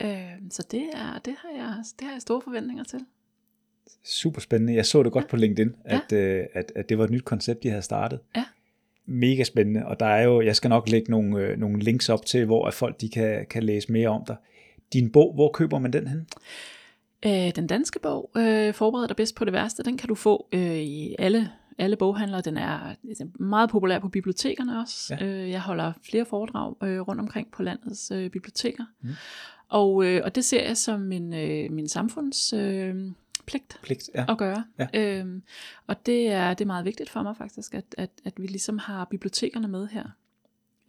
Øh, så det, er, det, har jeg, det har jeg store forventninger til. Super spændende. Jeg så det godt ja. på LinkedIn, at, ja. øh, at, at det var et nyt koncept, de havde startet. Ja. Mega spændende, og der er jo, jeg skal nok lægge nogle, øh, nogle links op til, hvor at folk de kan, kan læse mere om dig. Din bog, hvor køber man den hen? Øh, den danske bog, øh, Forbered dig bedst på det værste, den kan du få øh, i alle alle boghandlere. Den er, den er meget populær på bibliotekerne også. Ja. Øh, jeg holder flere foredrag øh, rundt omkring på landets øh, biblioteker. Mm. Og, øh, og det ser jeg som min, øh, min samfunds... Øh, pligt, pligt ja. at gøre. Ja. Øhm, og det er, det er meget vigtigt for mig faktisk, at, at, at vi ligesom har bibliotekerne med her.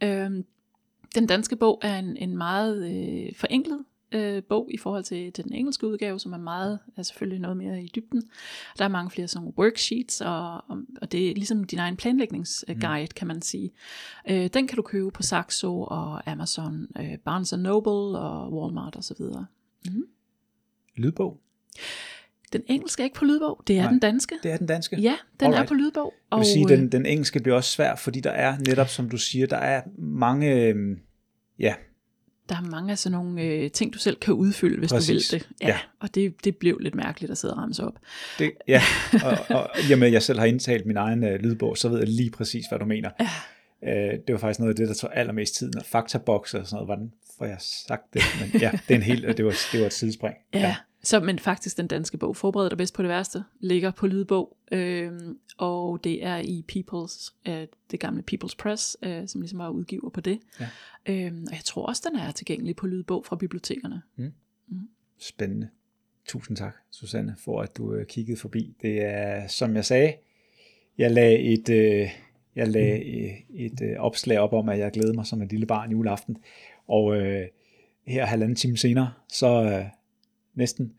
Øhm, den danske bog er en, en meget øh, forenklet øh, bog i forhold til, til den engelske udgave, som er meget, er selvfølgelig noget mere i dybden. Der er mange flere sådan worksheets, og, og, og det er ligesom din egen planlægningsguide, mm. kan man sige. Øh, den kan du købe på Saxo og Amazon, øh, Barnes Noble og Walmart osv. Mm. Lydbog? Den engelske er ikke på lydbog, det er Nej, den danske. Det er den danske? Ja, den Alright. er på lydbog. Og, jeg vil sige, den, den engelske bliver også svær, fordi der er netop, som du siger, der er mange, øh, ja, der er mange af sådan nogle øh, ting, du selv kan udfylde, hvis Præcis. du vil det. Ja, ja. Og det, det blev lidt mærkeligt at sidde og ramse op. Det, ja, og, og at jeg selv har indtalt min egen øh, lydbog, så ved jeg lige præcis, hvad du mener. Ja. Øh, det var faktisk noget af det, der tog allermest tid, når faktaboks og sådan noget, hvordan får jeg sagt det? Men ja, det, er en helt, det, var, det var et sidespring. Ja, ja. Så, men faktisk den danske bog, Forbered dig bedst på det værste, ligger på lydbog, øh, og det er i People's, øh, det gamle People's Press, øh, som ligesom var udgiver på det. Ja. Øh, og jeg tror også, den er tilgængelig på lydbog fra bibliotekerne. Mm. Mm. Spændende. Tusind tak, Susanne, for at du øh, kiggede forbi. Det er, som jeg sagde, jeg lagde et, øh, jeg lagde et, et øh, opslag op om, at jeg glæder mig som en lille barn juleaften. Og øh, her halvanden time senere, så øh, næsten,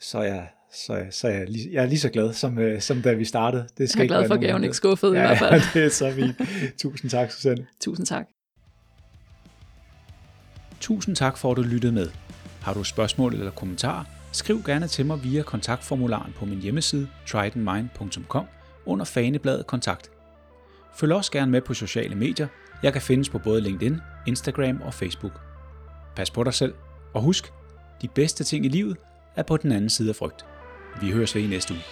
så er jeg så, så jeg, lige, jeg er lige så glad, som, øh, som da vi startede. Det skal jeg er glad for, at gaven ikke skuffet ja, i hvert fald. Ja, det er så fint. Tusind tak, Susanne. Tusind tak. Tusind tak for, at du lyttede med. Har du spørgsmål eller kommentarer, skriv gerne til mig via kontaktformularen på min hjemmeside tridentmind.com under fanebladet kontakt. Følg også gerne med på sociale medier. Jeg kan findes på både LinkedIn, Instagram og Facebook. Pas på dig selv, og husk, de bedste ting i livet er på den anden side af frygt. Vi høres ved i næste uge.